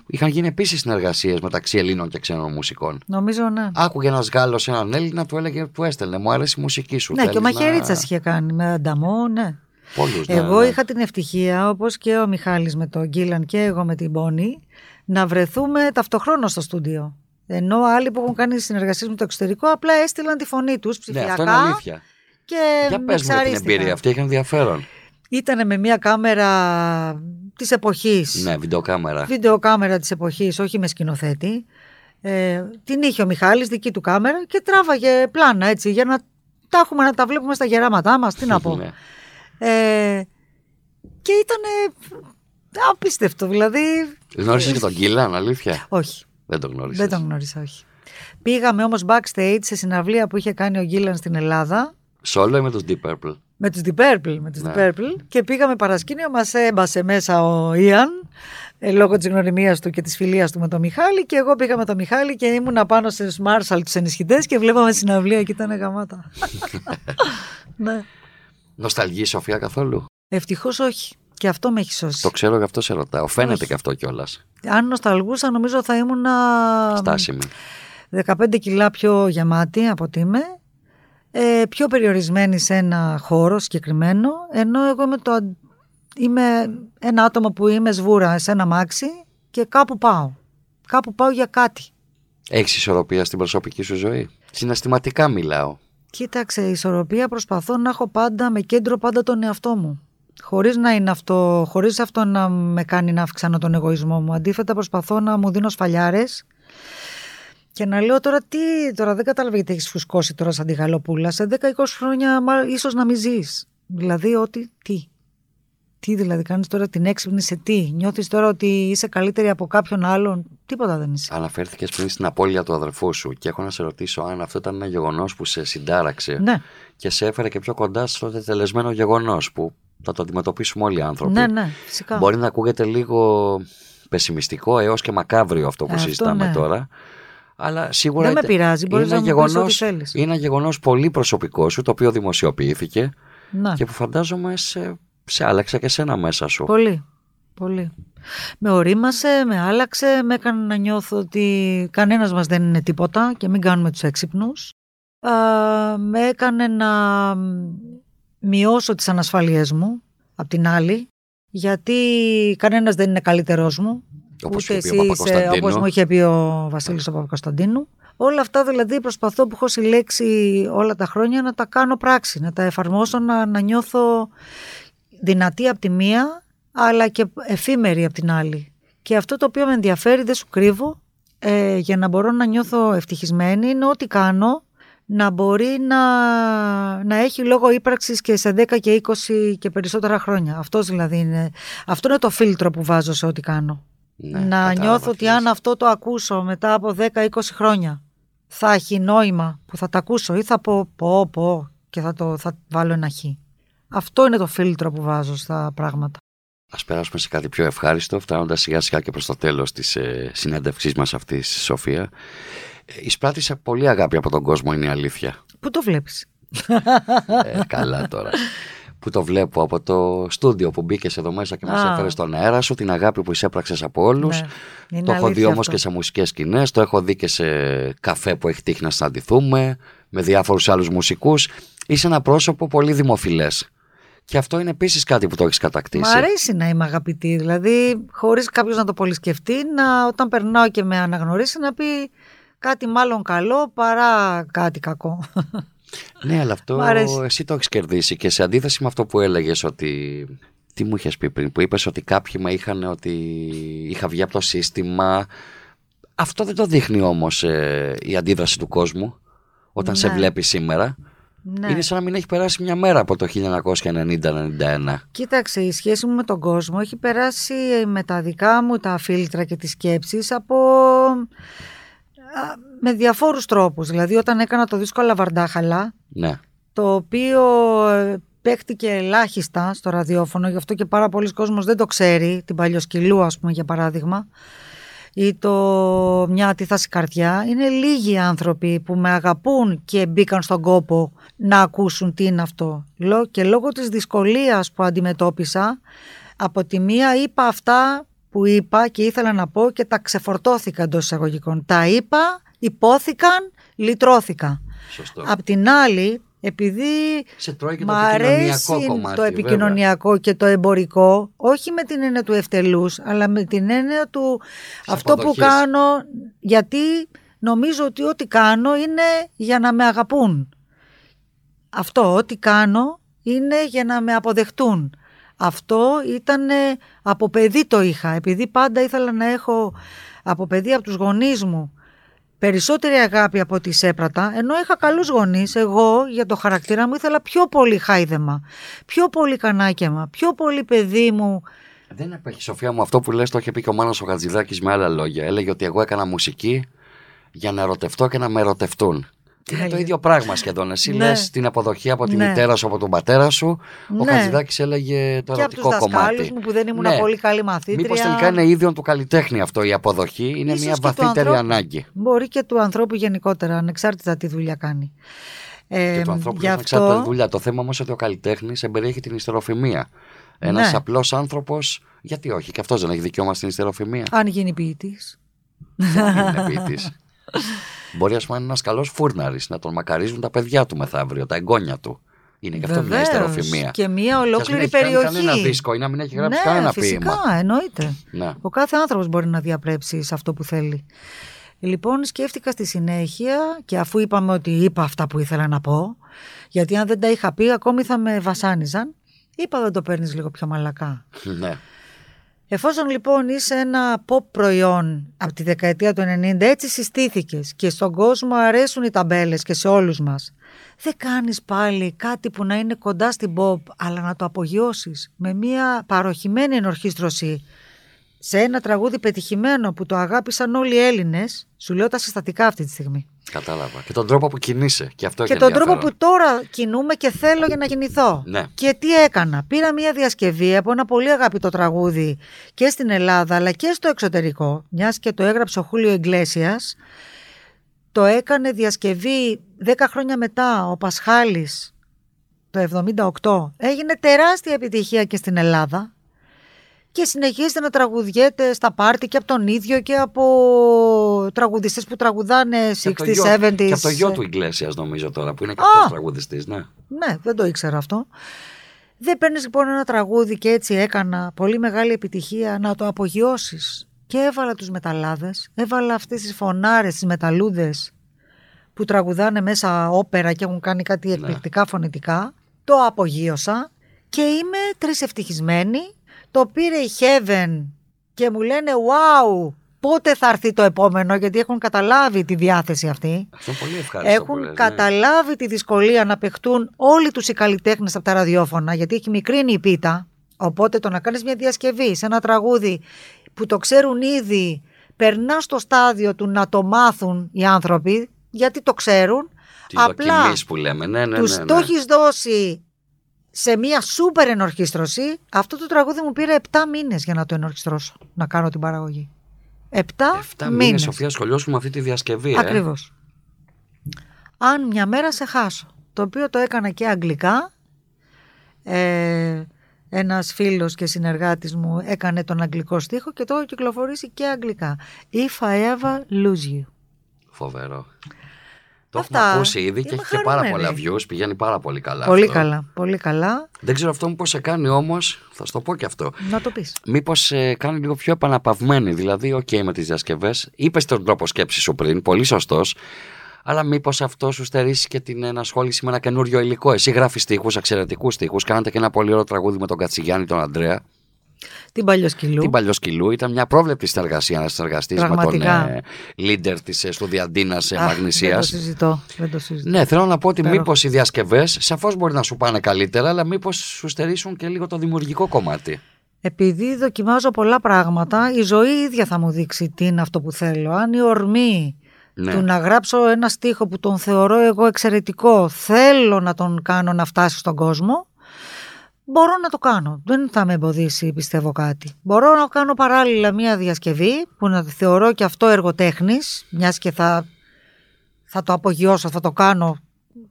Speaker 2: είχαν γίνει επίσης συνεργασίες μεταξύ Ελλήνων και ξένων μουσικών.
Speaker 3: Νομίζω ναι.
Speaker 2: Άκουγε ένας Γάλλος έναν Έλληνα, του έλεγε, του έστελνε, μου αρέσει η μουσική σου.
Speaker 3: Ναι, και ο
Speaker 2: θέλεις
Speaker 3: Μαχαιρίτσας
Speaker 2: να...
Speaker 3: είχε κάνει με ανταμό, ναι.
Speaker 2: Πολλούς, ναι,
Speaker 3: Εγώ
Speaker 2: ναι.
Speaker 3: είχα την ευτυχία, όπως και ο Μιχάλης με τον Γκίλαν και εγώ με την Μπόνη, να βρεθούμε ταυτοχρόνως στο στούντιο. Ενώ άλλοι που έχουν κάνει συνεργασίες με το εξωτερικό απλά έστειλαν τη φωνή τους
Speaker 2: Ναι,
Speaker 3: ψηφιακά
Speaker 2: αυτό είναι αλήθεια.
Speaker 3: και
Speaker 2: Για πες μου για την
Speaker 3: μιξαρίστηκαν.
Speaker 2: εμπειρία αυτή, έχει ενδιαφέρον.
Speaker 3: Ήτανε με μια κάμερα της εποχής,
Speaker 2: Ναι, βιντεοκάμερα.
Speaker 3: βιντεοκάμερα της εποχής, όχι με σκηνοθέτη. Ε, την είχε ο Μιχάλης, δική του κάμερα και τράβαγε πλάνα έτσι για να τα έχουμε να τα βλέπουμε στα γεράματά μας, τι να πω.
Speaker 2: Ναι.
Speaker 3: Ε, και ήταν απίστευτο, δηλαδή.
Speaker 2: Γνώρισες και τον Κίλαν, αλήθεια;
Speaker 3: Όχι,
Speaker 2: Δεν τον γνώρισες.
Speaker 3: δεν τον γνώρισα, όχι. Πήγαμε όμως backstage σε συναυλία που είχε κάνει ο Γκίλαν στην Ελλάδα
Speaker 2: Σόλο ή με τους Deep Purple;
Speaker 3: με τους Deep Purple, με τους
Speaker 2: Ναι.
Speaker 3: Deep Purple και πήγαμε παρασκήνιο, μας έμπασε μέσα ο Ιαν ε, λόγω της γνωριμίας του και της φιλίας του με τον Μιχάλη και εγώ πήγα με τον Μιχάλη και ήμουνα πάνω στους Marshall τους ενισχυτές και βλέπαμε συναυλία και ήταν γαμάτα. ναι.
Speaker 2: Νοσταλγείς η Σοφία καθόλου;
Speaker 3: Ευτυχώς όχι. Και αυτό με έχει σώσει.
Speaker 2: Το ξέρω γι' αυτό σε ρωτάω. Φαίνεται
Speaker 3: Όχι.
Speaker 2: και αυτό κιόλας.
Speaker 3: Αν νοσταλγούσα νομίζω θα ήμουν
Speaker 2: Στάσιμη.
Speaker 3: 15 κιλά πιο γεμάτη από ότι είμαι, ε, πιο περιορισμένη σε ένα χώρο συγκεκριμένο, ενώ εγώ είμαι, το, αν- είμαι ένα άτομο που είμαι σβούρα σε ένα μάξι και κάπου πάω. Κάπου πάω για κάτι.
Speaker 2: Έχεις ισορροπία στην προσωπική σου ζωή; Συναισθηματικά μιλάω.
Speaker 3: Κοίταξε, η ισορροπία προσπαθώ να έχω πάντα με κέντρο πάντα τον εαυτό μου. Χωρίς να είναι αυτό, χωρίς αυτό να με κάνει να αυξάνω τον εγωισμό μου. Αντίθετα προσπαθώ να μου δίνω σφαλιάρες και να λέω τώρα τι, τώρα δεν κατάλαβα γιατί έχεις φουσκώσει τώρα σαν τη γαλοπούλα. Σε 10-20 χρόνια μα, ίσως να μην ζεις. Δηλαδή ότι τι. Τι δηλαδή κάνεις τώρα την έξυπνη σε τι; Νιώθεις τώρα ότι είσαι καλύτερη από κάποιον άλλον; Τίποτα δεν είσαι.
Speaker 2: Αναφέρθηκες πριν στην απώλεια του αδερφού σου και έχω να σε ρωτήσω αν αυτό ήταν ένα γεγονός που σε συντάραξε
Speaker 3: Ναι,
Speaker 2: και σε έφερε και πιο κοντά στο τελεσμένο γεγονός που θα το αντιμετωπίσουμε όλοι οι άνθρωποι.
Speaker 3: ναι, ναι, φυσικά.
Speaker 2: Μπορεί να ακούγεται λίγο πεσημιστικό έως και μακάβριο αυτό που
Speaker 3: Ε, αυτό
Speaker 2: συζητάμε
Speaker 3: ναι.
Speaker 2: τώρα. Αλλά σίγουρα
Speaker 3: Δεν με
Speaker 2: είτε-
Speaker 3: πειράζει, μπορείς
Speaker 2: είναι
Speaker 3: να μου πεις
Speaker 2: γεγονός-
Speaker 3: ό,τι θέλεις.
Speaker 2: Είναι ένα γεγονός πολύ προσωπικό σου, το οποίο δημοσιοποιήθηκε
Speaker 3: Ναι.
Speaker 2: και που φαντάζομαι σε, σε άλλαξε και σένα μέσα σου.
Speaker 3: Πολύ, πολύ. Με ορίμασε, με άλλαξε, με έκανε να νιώθω ότι κανένας μας δεν είναι τίποτα και μην κάνουμε τους έξυπνους. Α, με έκανε να μειώσω τις ανασφαλίες μου, απ' την άλλη, γιατί κανένας δεν είναι καλύτερός μου.
Speaker 2: Όπως
Speaker 3: ούτε
Speaker 2: είχε πει ο
Speaker 3: εσύ είσαι,
Speaker 2: Παπακοσταντίνου.
Speaker 3: όπως μου είχε πει ο Βασίλης ο Παπακοσταντίνου. Όλα αυτά δηλαδή προσπαθώ που έχω συλλέξει όλα τα χρόνια να τα κάνω πράξη, να τα εφαρμόσω, να, να νιώθω δυνατή από τη μία, αλλά και εφήμερη από την άλλη. Και αυτό το οποίο με ενδιαφέρει, δεν σου κρύβω, ε, για να μπορώ να νιώθω ευτυχισμένη, είναι ό,τι κάνω να μπορεί να, να έχει λόγο ύπαρξης και σε 10 και 20 και περισσότερα χρόνια. Αυτός δηλαδή είναι, αυτό είναι το φίλτρο που βάζω σε ό,τι κάνω.
Speaker 2: Ναι,
Speaker 3: να
Speaker 2: κατάλαβα
Speaker 3: νιώθω
Speaker 2: τι
Speaker 3: ότι
Speaker 2: λες.
Speaker 3: αν αυτό το ακούσω μετά από 10-20 χρόνια θα έχει νόημα που θα τα ακούσω ή θα πω πω πω και θα, το, θα βάλω ένα χ. Αυτό είναι το φίλτρο που βάζω στα πράγματα.
Speaker 2: Ας περάσουμε σε κάτι πιο ευχάριστο, φτάνοντας σιγά σιγά και προς το τέλος της ε, συνέντευξής μας αυτής, Σοφία. Ε, εισπράττυσα πολύ αγάπη από τον κόσμο, είναι η αλήθεια.
Speaker 3: Πού το βλέπεις;
Speaker 2: Ε, καλά τώρα. που το βλέπω από το στούντιο που μπήκες εδώ μέσα και μας
Speaker 3: Α.
Speaker 2: έφερες στον αέρα σου, την αγάπη που εισέπραξες από όλους.
Speaker 3: Ναι, είναι
Speaker 2: Το έχω δει
Speaker 3: αλήθεια
Speaker 2: όμως
Speaker 3: αυτό.
Speaker 2: και σε μουσικές σκηνές, το έχω δει και σε καφέ που έχει τύχει να συναντηθούμε, με διάφορους άλλους μουσικούς. Είσαι ένα πρόσωπο πολύ δημοφιλές. Και αυτό είναι επίσης κάτι που το έχεις
Speaker 3: Μ'
Speaker 2: κατακτήσει.
Speaker 3: αρέσει να είμαι αγαπητή. Δηλαδή, χωρίς κάποιος να το πολύ σκεφτεί, να, όταν περνάω και με αναγνωρίσει, να πει κάτι μάλλον καλό παρά κάτι κακό.
Speaker 2: Ναι, αλλά αυτό
Speaker 3: Μ' αρέσει.
Speaker 2: εσύ το έχεις κερδίσει και σε αντίθεση με αυτό που έλεγες ότι. Τι μου είχες πει πριν, που είπες ότι κάποιοι με είχαν ότι είχα βγει από το σύστημα. Αυτό δεν το δείχνει όμως η αντίδραση του κόσμου όταν σε
Speaker 3: Ναι.
Speaker 2: βλέπει σήμερα.
Speaker 3: Ναι.
Speaker 2: Είναι σαν να μην έχει περάσει μια μέρα από το 1990-91.
Speaker 3: Κοίταξε, η σχέση μου με τον κόσμο έχει περάσει με τα δικά μου τα φίλτρα και τις σκέψεις από... α, με διαφόρους τρόπους. Δηλαδή όταν έκανα το δίσκο Λαβαρντάχαλα,
Speaker 2: Ναι.
Speaker 3: το οποίο ε, παίχτηκε ελάχιστα στο ραδιόφωνο, γι' αυτό και πάρα πολλοί κόσμος δεν το ξέρει, την Παλιοσκυλού ας πούμε για παράδειγμα, ή το μια αντίθαση καρδιά. Είναι λίγοι άνθρωποι που με αγαπούν και μπήκαν στον κόπο να ακούσουν τι είναι αυτό. Λό- Και λόγω της δυσκολίας που αντιμετώπισα, από τη μία είπα αυτά που είπα και ήθελα να πω και τα ξεφορτώθηκα εντός εισαγωγικών. Τα είπα, υπόθηκαν, λυτρώθηκα.
Speaker 2: Σωστό.
Speaker 3: Απ' την άλλη, επειδή
Speaker 2: σε τρώει και
Speaker 3: μ'
Speaker 2: το
Speaker 3: αρέσει
Speaker 2: επικοινωνιακό κομμάτι.
Speaker 3: το
Speaker 2: βέβαια.
Speaker 3: επικοινωνιακό και το εμπορικό, όχι με την έννοια του ευτελούς, αλλά με την έννοια του αυτό που
Speaker 2: αποδοχής.
Speaker 3: κάνω, γιατί νομίζω ότι ό,τι κάνω είναι για να με αγαπούν. Αυτό, ό,τι κάνω είναι για να με αποδεχτούν. Αυτό ήταν από παιδί το είχα, επειδή πάντα ήθελα να έχω από παιδί από τους γονείς μου περισσότερη αγάπη από ό,τι σέπρατα, ενώ είχα καλούς γονείς, εγώ για το χαρακτήρα μου ήθελα πιο πολύ χάιδεμα, πιο πολύ κανάκεμα, πιο πολύ παιδί μου.
Speaker 2: Δεν απέχει, Σοφία μου, αυτό που λες το είχε πει και ο Μάνος ο Χατζηδάκης με άλλα λόγια. Έλεγε ότι εγώ έκανα μουσική για να ερωτευτώ και να με ερωτευτούν. Είναι το
Speaker 3: Τέλεια.
Speaker 2: ίδιο πράγμα σχεδόν. Εσύ
Speaker 3: Ναι.
Speaker 2: λες την αποδοχή από τη
Speaker 3: Ναι.
Speaker 2: μητέρα σου, από τον πατέρα σου. Ο
Speaker 3: Ναι.
Speaker 2: Χατζηδάκης έλεγε το
Speaker 3: και από τους
Speaker 2: ερωτικό
Speaker 3: δασκάλους
Speaker 2: κομμάτι.
Speaker 3: μου που δεν ήμουν
Speaker 2: Ναι.
Speaker 3: πολύ καλή μαθήτρια.
Speaker 2: Μήπως τελικά είναι ίδιο του καλλιτέχνη αυτό η αποδοχή; Είναι
Speaker 3: Ίσως
Speaker 2: μια
Speaker 3: και του
Speaker 2: βαθύτερη
Speaker 3: ανθρώπου.
Speaker 2: ανάγκη.
Speaker 3: Μπορεί και του ανθρώπου γενικότερα, ανεξάρτητα τι δουλειά κάνει. Ε,
Speaker 2: και του ανθρώπου
Speaker 3: γι'
Speaker 2: είναι εξάρτητα
Speaker 3: αυτό,
Speaker 2: τη δουλειά. Το θέμα όμως ότι ο καλλιτέχνης εμπεριέχει την ιστεροφημία. Ένας
Speaker 3: Ναι.
Speaker 2: απλός άνθρωπος, γιατί όχι, και αυτός δεν έχει δικαίωμα στην ιστεροφημία.
Speaker 3: αν γίνει ποιητής.
Speaker 2: Δεν είναι ποιητής. Μπορεί ας πούμε να είναι ένας καλός φούρναρης, να τον μακαρίζουν τα παιδιά του μεθαύριο, τα εγγόνια του. Είναι και αυτό μια
Speaker 3: Βεβαίως.
Speaker 2: ιστεροφημία.
Speaker 3: Και μια
Speaker 2: Και ας μην
Speaker 3: ολόκληρη
Speaker 2: έχει κάνει
Speaker 3: περιοχή.
Speaker 2: κανένα δίσκο ή να μην έχει γράψει
Speaker 3: ναι,
Speaker 2: κανένα
Speaker 3: φυσικά,
Speaker 2: ποίημα.
Speaker 3: εννοείται.
Speaker 2: Ναι.
Speaker 3: Ο κάθε άνθρωπος μπορεί να διαπρέψει σε αυτό που θέλει. Λοιπόν, σκέφτηκα στη συνέχεια και αφού είπαμε ότι είπα αυτά που ήθελα να πω, γιατί αν δεν τα είχα πει ακόμη θα με βασάνιζαν, είπα δεν το παίρνεις λίγο πιο μαλακά.
Speaker 2: ναι.
Speaker 3: Εφόσον λοιπόν είσαι ένα pop προϊόν από τη δεκαετία του 90, έτσι συστήθηκες και στον κόσμο αρέσουν οι ταμπέλες και σε όλους μας. Δεν κάνεις πάλι κάτι που να είναι κοντά στην pop, αλλά να το απογειώσεις με μια παροχημένη ενορχίστρωση σε ένα τραγούδι πετυχημένο που το αγάπησαν όλοι οι Έλληνες, σου λέω τα συστατικά αυτή τη στιγμή.
Speaker 2: Κατάλαβα. Και τον τρόπο που κινείσαι. Και αυτό
Speaker 3: και
Speaker 2: έχει
Speaker 3: τον τρόπο
Speaker 2: ενδιαφέρον.
Speaker 3: που τώρα κινούμε και θέλω για να γεννηθώ.
Speaker 2: Ναι.
Speaker 3: Και τι έκανα. Πήρα μια διασκευή από ένα πολύ αγαπητό τραγούδι και στην Ελλάδα αλλά και στο εξωτερικό. Μιας και το έγραψε ο Χούλιο Εγκλέσιας. Το έκανε διασκευή 10 χρόνια μετά ο Πασχάλης το 78. Έγινε τεράστια επιτυχία και στην Ελλάδα. Και συνεχίζεται να τραγουδιέται στα πάρτι και από τον ίδιο και από τραγουδιστές που τραγουδάνε
Speaker 2: Και από το
Speaker 3: 60s,
Speaker 2: γιο-
Speaker 3: 70s.
Speaker 2: Και από το γιο του Ιγκλέσιας, νομίζω τώρα, που είναι και
Speaker 3: Α!
Speaker 2: αυτός τραγουδιστής. Ναι.
Speaker 3: Ναι, δεν το ήξερα αυτό. Δεν παίρνεις λοιπόν ένα τραγούδι και έτσι έκανα πολύ μεγάλη επιτυχία να το απογειώσεις. Και έβαλα τους μεταλλάδες, έβαλα αυτές τις φωνάρες, τις μεταλλούδες που τραγουδάνε μέσα όπερα και έχουν κάνει κάτι εκπληκτικά φωνητικά. Το απογείωσα και είμαι τρισευτυχισμένη. Το πήρε η Heaven και μου λένε wow, πότε θα έρθει το επόμενο γιατί έχουν καταλάβει τη διάθεση αυτή.
Speaker 2: Αυτό είναι πολύ ευχάριστο. που
Speaker 3: Έχουν
Speaker 2: λες, ναι.
Speaker 3: καταλάβει τη δυσκολία να παιχτούν όλοι τους οι καλλιτέχνες από τα ραδιόφωνα, γιατί έχει μικρύνει η πίτα. Οπότε το να κάνεις μια διασκευή σε ένα τραγούδι που το ξέρουν ήδη, περνάς στο στάδιο του να το μάθουν οι άνθρωποι, γιατί το ξέρουν.
Speaker 2: Τη δοκιμής που λέμε. Ναι, ναι,
Speaker 3: τους
Speaker 2: ναι,
Speaker 3: το
Speaker 2: ναι.
Speaker 3: έχεις δώσει σε μια σούπερ ενορχίστρωση. Αυτό το τραγούδι μου πήρε 7 μήνες για να το ενορχιστρώσω, να κάνω την παραγωγή. 7,
Speaker 2: Εφτά μήνες,
Speaker 3: μήνες.
Speaker 2: Σοφία, σχολιώσουμε αυτή τη διασκευή. ε.
Speaker 3: Ακριβώς. Αν μια μέρα σε χάσω. Το οποίο το έκανα και αγγλικά. Ε, ένας φίλος και συνεργάτης μου έκανε τον αγγλικό στίχο και το έχω κυκλοφορήσει και αγγλικά. If I ever lose you.
Speaker 2: Φοβερό. Το
Speaker 3: Αυτά.
Speaker 2: έχουμε ακούσει ήδη και
Speaker 3: Είμαι
Speaker 2: έχει και πάρα
Speaker 3: χαρούμενη.
Speaker 2: πολλά views. Πηγαίνει πάρα πολύ καλά.
Speaker 3: Πολύ
Speaker 2: αυτό.
Speaker 3: καλά, πολύ καλά.
Speaker 2: Δεν ξέρω αυτό πώς σε κάνει όμως, θα σου το πω και αυτό.
Speaker 3: Να το πεις.
Speaker 2: Μήπως σε κάνει λίγο πιο επαναπαυμένη. Δηλαδή, οκ με τις διασκευές. Είπες τον τρόπο σκέψης σου πριν, πολύ σωστός. Αλλά μήπως αυτό σου στερήσει και την ενασχόληση με ένα καινούριο υλικό. Εσύ γράφεις τείχου, εξαιρετικούς τείχου. Κάνατε και ένα πολύ ωραίο τραγούδι με τον Κατσιγιάννη τον Αντρέα.
Speaker 3: Την Παλιοσκυλού.
Speaker 2: Την Παλιοσκυλού. Ήταν μια πρόβλεπτη συνεργασία να συνεργαστεί με τον
Speaker 3: Πραγματικά.
Speaker 2: ε, leader της ε, Στουδιαντίνα
Speaker 3: Αχ,
Speaker 2: Μαγνησία.
Speaker 3: Δεν το συζητώ. Δεν το συζητώ.
Speaker 2: Ναι, θέλω να πω ότι
Speaker 3: Υπέροχο.
Speaker 2: μήπως οι διασκευές σαφώς μπορεί να σου πάνε καλύτερα, αλλά μήπως σου στερήσουν και λίγο το δημιουργικό κομμάτι.
Speaker 3: Επειδή δοκιμάζω πολλά πράγματα, η ζωή ίδια θα μου δείξει τι είναι αυτό που θέλω. Αν η ορμή
Speaker 2: Ναι.
Speaker 3: του να γράψω ένα στίχο που τον θεωρώ εγώ εξαιρετικό, θέλω να τον κάνω να φτάσει στον κόσμο, μπορώ να το κάνω. Δεν θα με εμποδίσει, πιστεύω κάτι. Μπορώ να κάνω παράλληλα μία διασκευή που να τη θεωρώ και αυτό έργο τέχνης, μιας και θα, θα το απογειώσω, θα το κάνω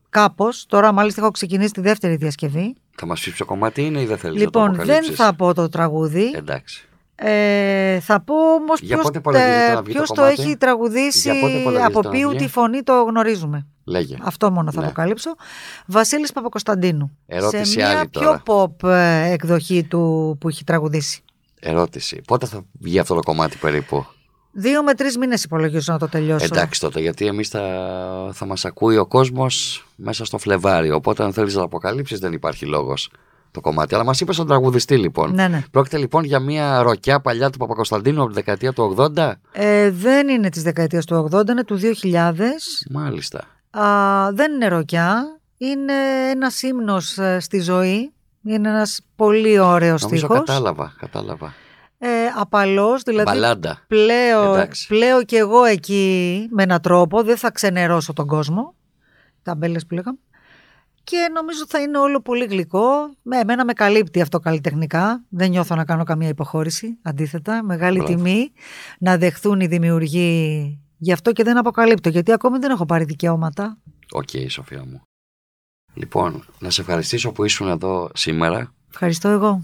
Speaker 3: κάπως. Τώρα μάλιστα έχω ξεκινήσει τη δεύτερη διασκευή.
Speaker 2: Θα μας πει ποιο κομμάτι είναι ή δεν θέλεις
Speaker 3: Λοιπόν,
Speaker 2: να το
Speaker 3: δεν
Speaker 2: αποκαλύψεις;
Speaker 3: θα πω το τραγούδι.
Speaker 2: Εντάξει.
Speaker 3: Ε, θα πω όμως
Speaker 2: Για
Speaker 3: ποιος
Speaker 2: πότε υπολογίζεται να βγει το
Speaker 3: ποιος το
Speaker 2: κομμάτι;
Speaker 3: έχει τραγουδήσει
Speaker 2: Για πότε υπολογίζεται
Speaker 3: από
Speaker 2: να
Speaker 3: ποιου
Speaker 2: βγει;
Speaker 3: τη φωνή το γνωρίζουμε.
Speaker 2: Λέγε.
Speaker 3: Αυτό μόνο θα
Speaker 2: Ναι.
Speaker 3: αποκαλύψω. Βασίλης Παπακοσταντίνου.
Speaker 2: Ερώτηση
Speaker 3: σε μια
Speaker 2: άλλη
Speaker 3: πιο
Speaker 2: τώρα.
Speaker 3: pop ε, εκδοχή του που έχει τραγουδήσει.
Speaker 2: Ερώτηση. Πότε θα βγει αυτό το κομμάτι περίπου;
Speaker 3: Δύο με τρεις μήνες υπολογίζω να το τελειώσω.
Speaker 2: Εντάξει τότε, γιατί εμείς θα, θα μας ακούει ο κόσμος μέσα στο Φλεβάριο. Οπότε, αν θέλεις να το αποκαλύψεις, δεν υπάρχει λόγος το κομμάτι. Αλλά μας είπες τον τραγουδιστή, λοιπόν.
Speaker 3: Ναι, ναι.
Speaker 2: Πρόκειται λοιπόν για μια ροκιά παλιά του Παπακοσταντίνου από τη δεκαετία του 80.
Speaker 3: Ε, δεν είναι της δεκαετίας του 80, είναι του 2000.
Speaker 2: Μάλιστα.
Speaker 3: Α, δεν είναι ροκιά. Είναι ένας ύμνος ε, στη ζωή. Είναι ένας πολύ ωραίος
Speaker 2: Νομίζω
Speaker 3: στίχος.
Speaker 2: κατάλαβα. κατάλαβα.
Speaker 3: Ε, απαλός, δηλαδή
Speaker 2: Μπαλάντα.
Speaker 3: πλέω,
Speaker 2: Εντάξει.
Speaker 3: πλέω κι εγώ εκεί με έναν τρόπο, δεν θα ξενερώσω τον κόσμο. Ταμπέλες που λέγαμε. Και νομίζω θα είναι όλο πολύ γλυκό. Με εμένα με καλύπτει αυτό καλλιτεχνικά. Δεν νιώθω να κάνω καμία υποχώρηση. Αντίθετα, μεγάλη
Speaker 2: Μπράβο.
Speaker 3: τιμή να δεχθούν οι δημιουργοί γι' αυτό και δεν αποκαλύπτω. Γιατί ακόμη δεν έχω πάρει δικαιώματα.
Speaker 2: Οκ, Σοφία μου. Λοιπόν, να σε ευχαριστήσω που ήσουν εδώ σήμερα.
Speaker 3: Ευχαριστώ εγώ.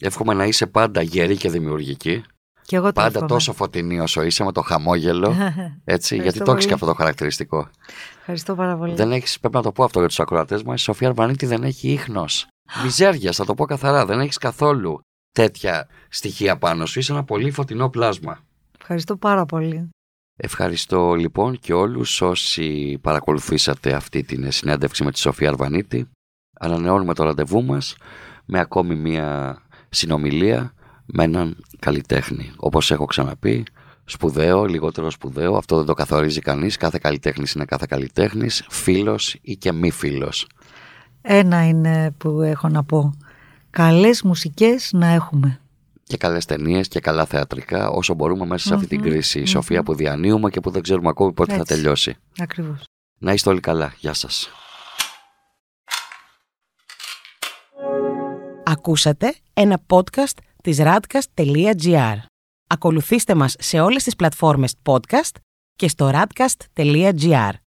Speaker 2: Εύχομαι να είσαι πάντα γερή και δημιουργική.
Speaker 3: Και εγώ το
Speaker 2: Πάντα
Speaker 3: εύχομαι.
Speaker 2: τόσο φωτεινή όσο είσαι με το χαμόγελο. Έτσι, γιατί το
Speaker 3: πολύ.
Speaker 2: έχεις και αυτό το χαρακτηριστικό.
Speaker 3: Ευχαριστώ πάρα πολύ.
Speaker 2: Δεν έχεις, πρέπει να το πω αυτό για τους ακροατές μα. Η Σοφία Αρβανίτη δεν έχει ίχνος. Μιζέρια, θα το πω καθαρά. Δεν έχεις καθόλου τέτοια στοιχεία πάνω σου. Είσαι ένα πολύ φωτεινό πλάσμα.
Speaker 3: Ευχαριστώ πάρα πολύ.
Speaker 2: Ευχαριστώ λοιπόν και όλους όσοι παρακολουθήσατε αυτή την συνέντευξη με τη Σοφία Αρβανίτη. Ανανεώνουμε το ραντεβού μας με ακόμη μία συνομιλία με έναν καλλιτέχνη. Όπως έχω ξαναπεί, σπουδαίο, λιγότερο σπουδαίο, αυτό δεν το καθορίζει κανείς. Κάθε καλλιτέχνης είναι κάθε καλλιτέχνης, φίλος ή και μη φίλος.
Speaker 3: Ένα είναι που έχω να πω. Καλές μουσικές να έχουμε.
Speaker 2: Και καλές ταινίες και καλά θεατρικά όσο μπορούμε μέσα σε αυτή την
Speaker 3: Μμμ,
Speaker 2: κρίση. Η
Speaker 3: μμμ.
Speaker 2: Σοφία που διανύουμε και που δεν ξέρουμε ακόμη πότε θα
Speaker 3: Έτσι.
Speaker 2: τελειώσει.
Speaker 3: Ακριβώς.
Speaker 2: Να είστε όλοι καλά. Γεια σας.
Speaker 1: Ακούσατε ένα podcast της radcast.gr. Ακολουθήστε μας σε όλες τις πλατφόρμες podcast και στο radcast.gr.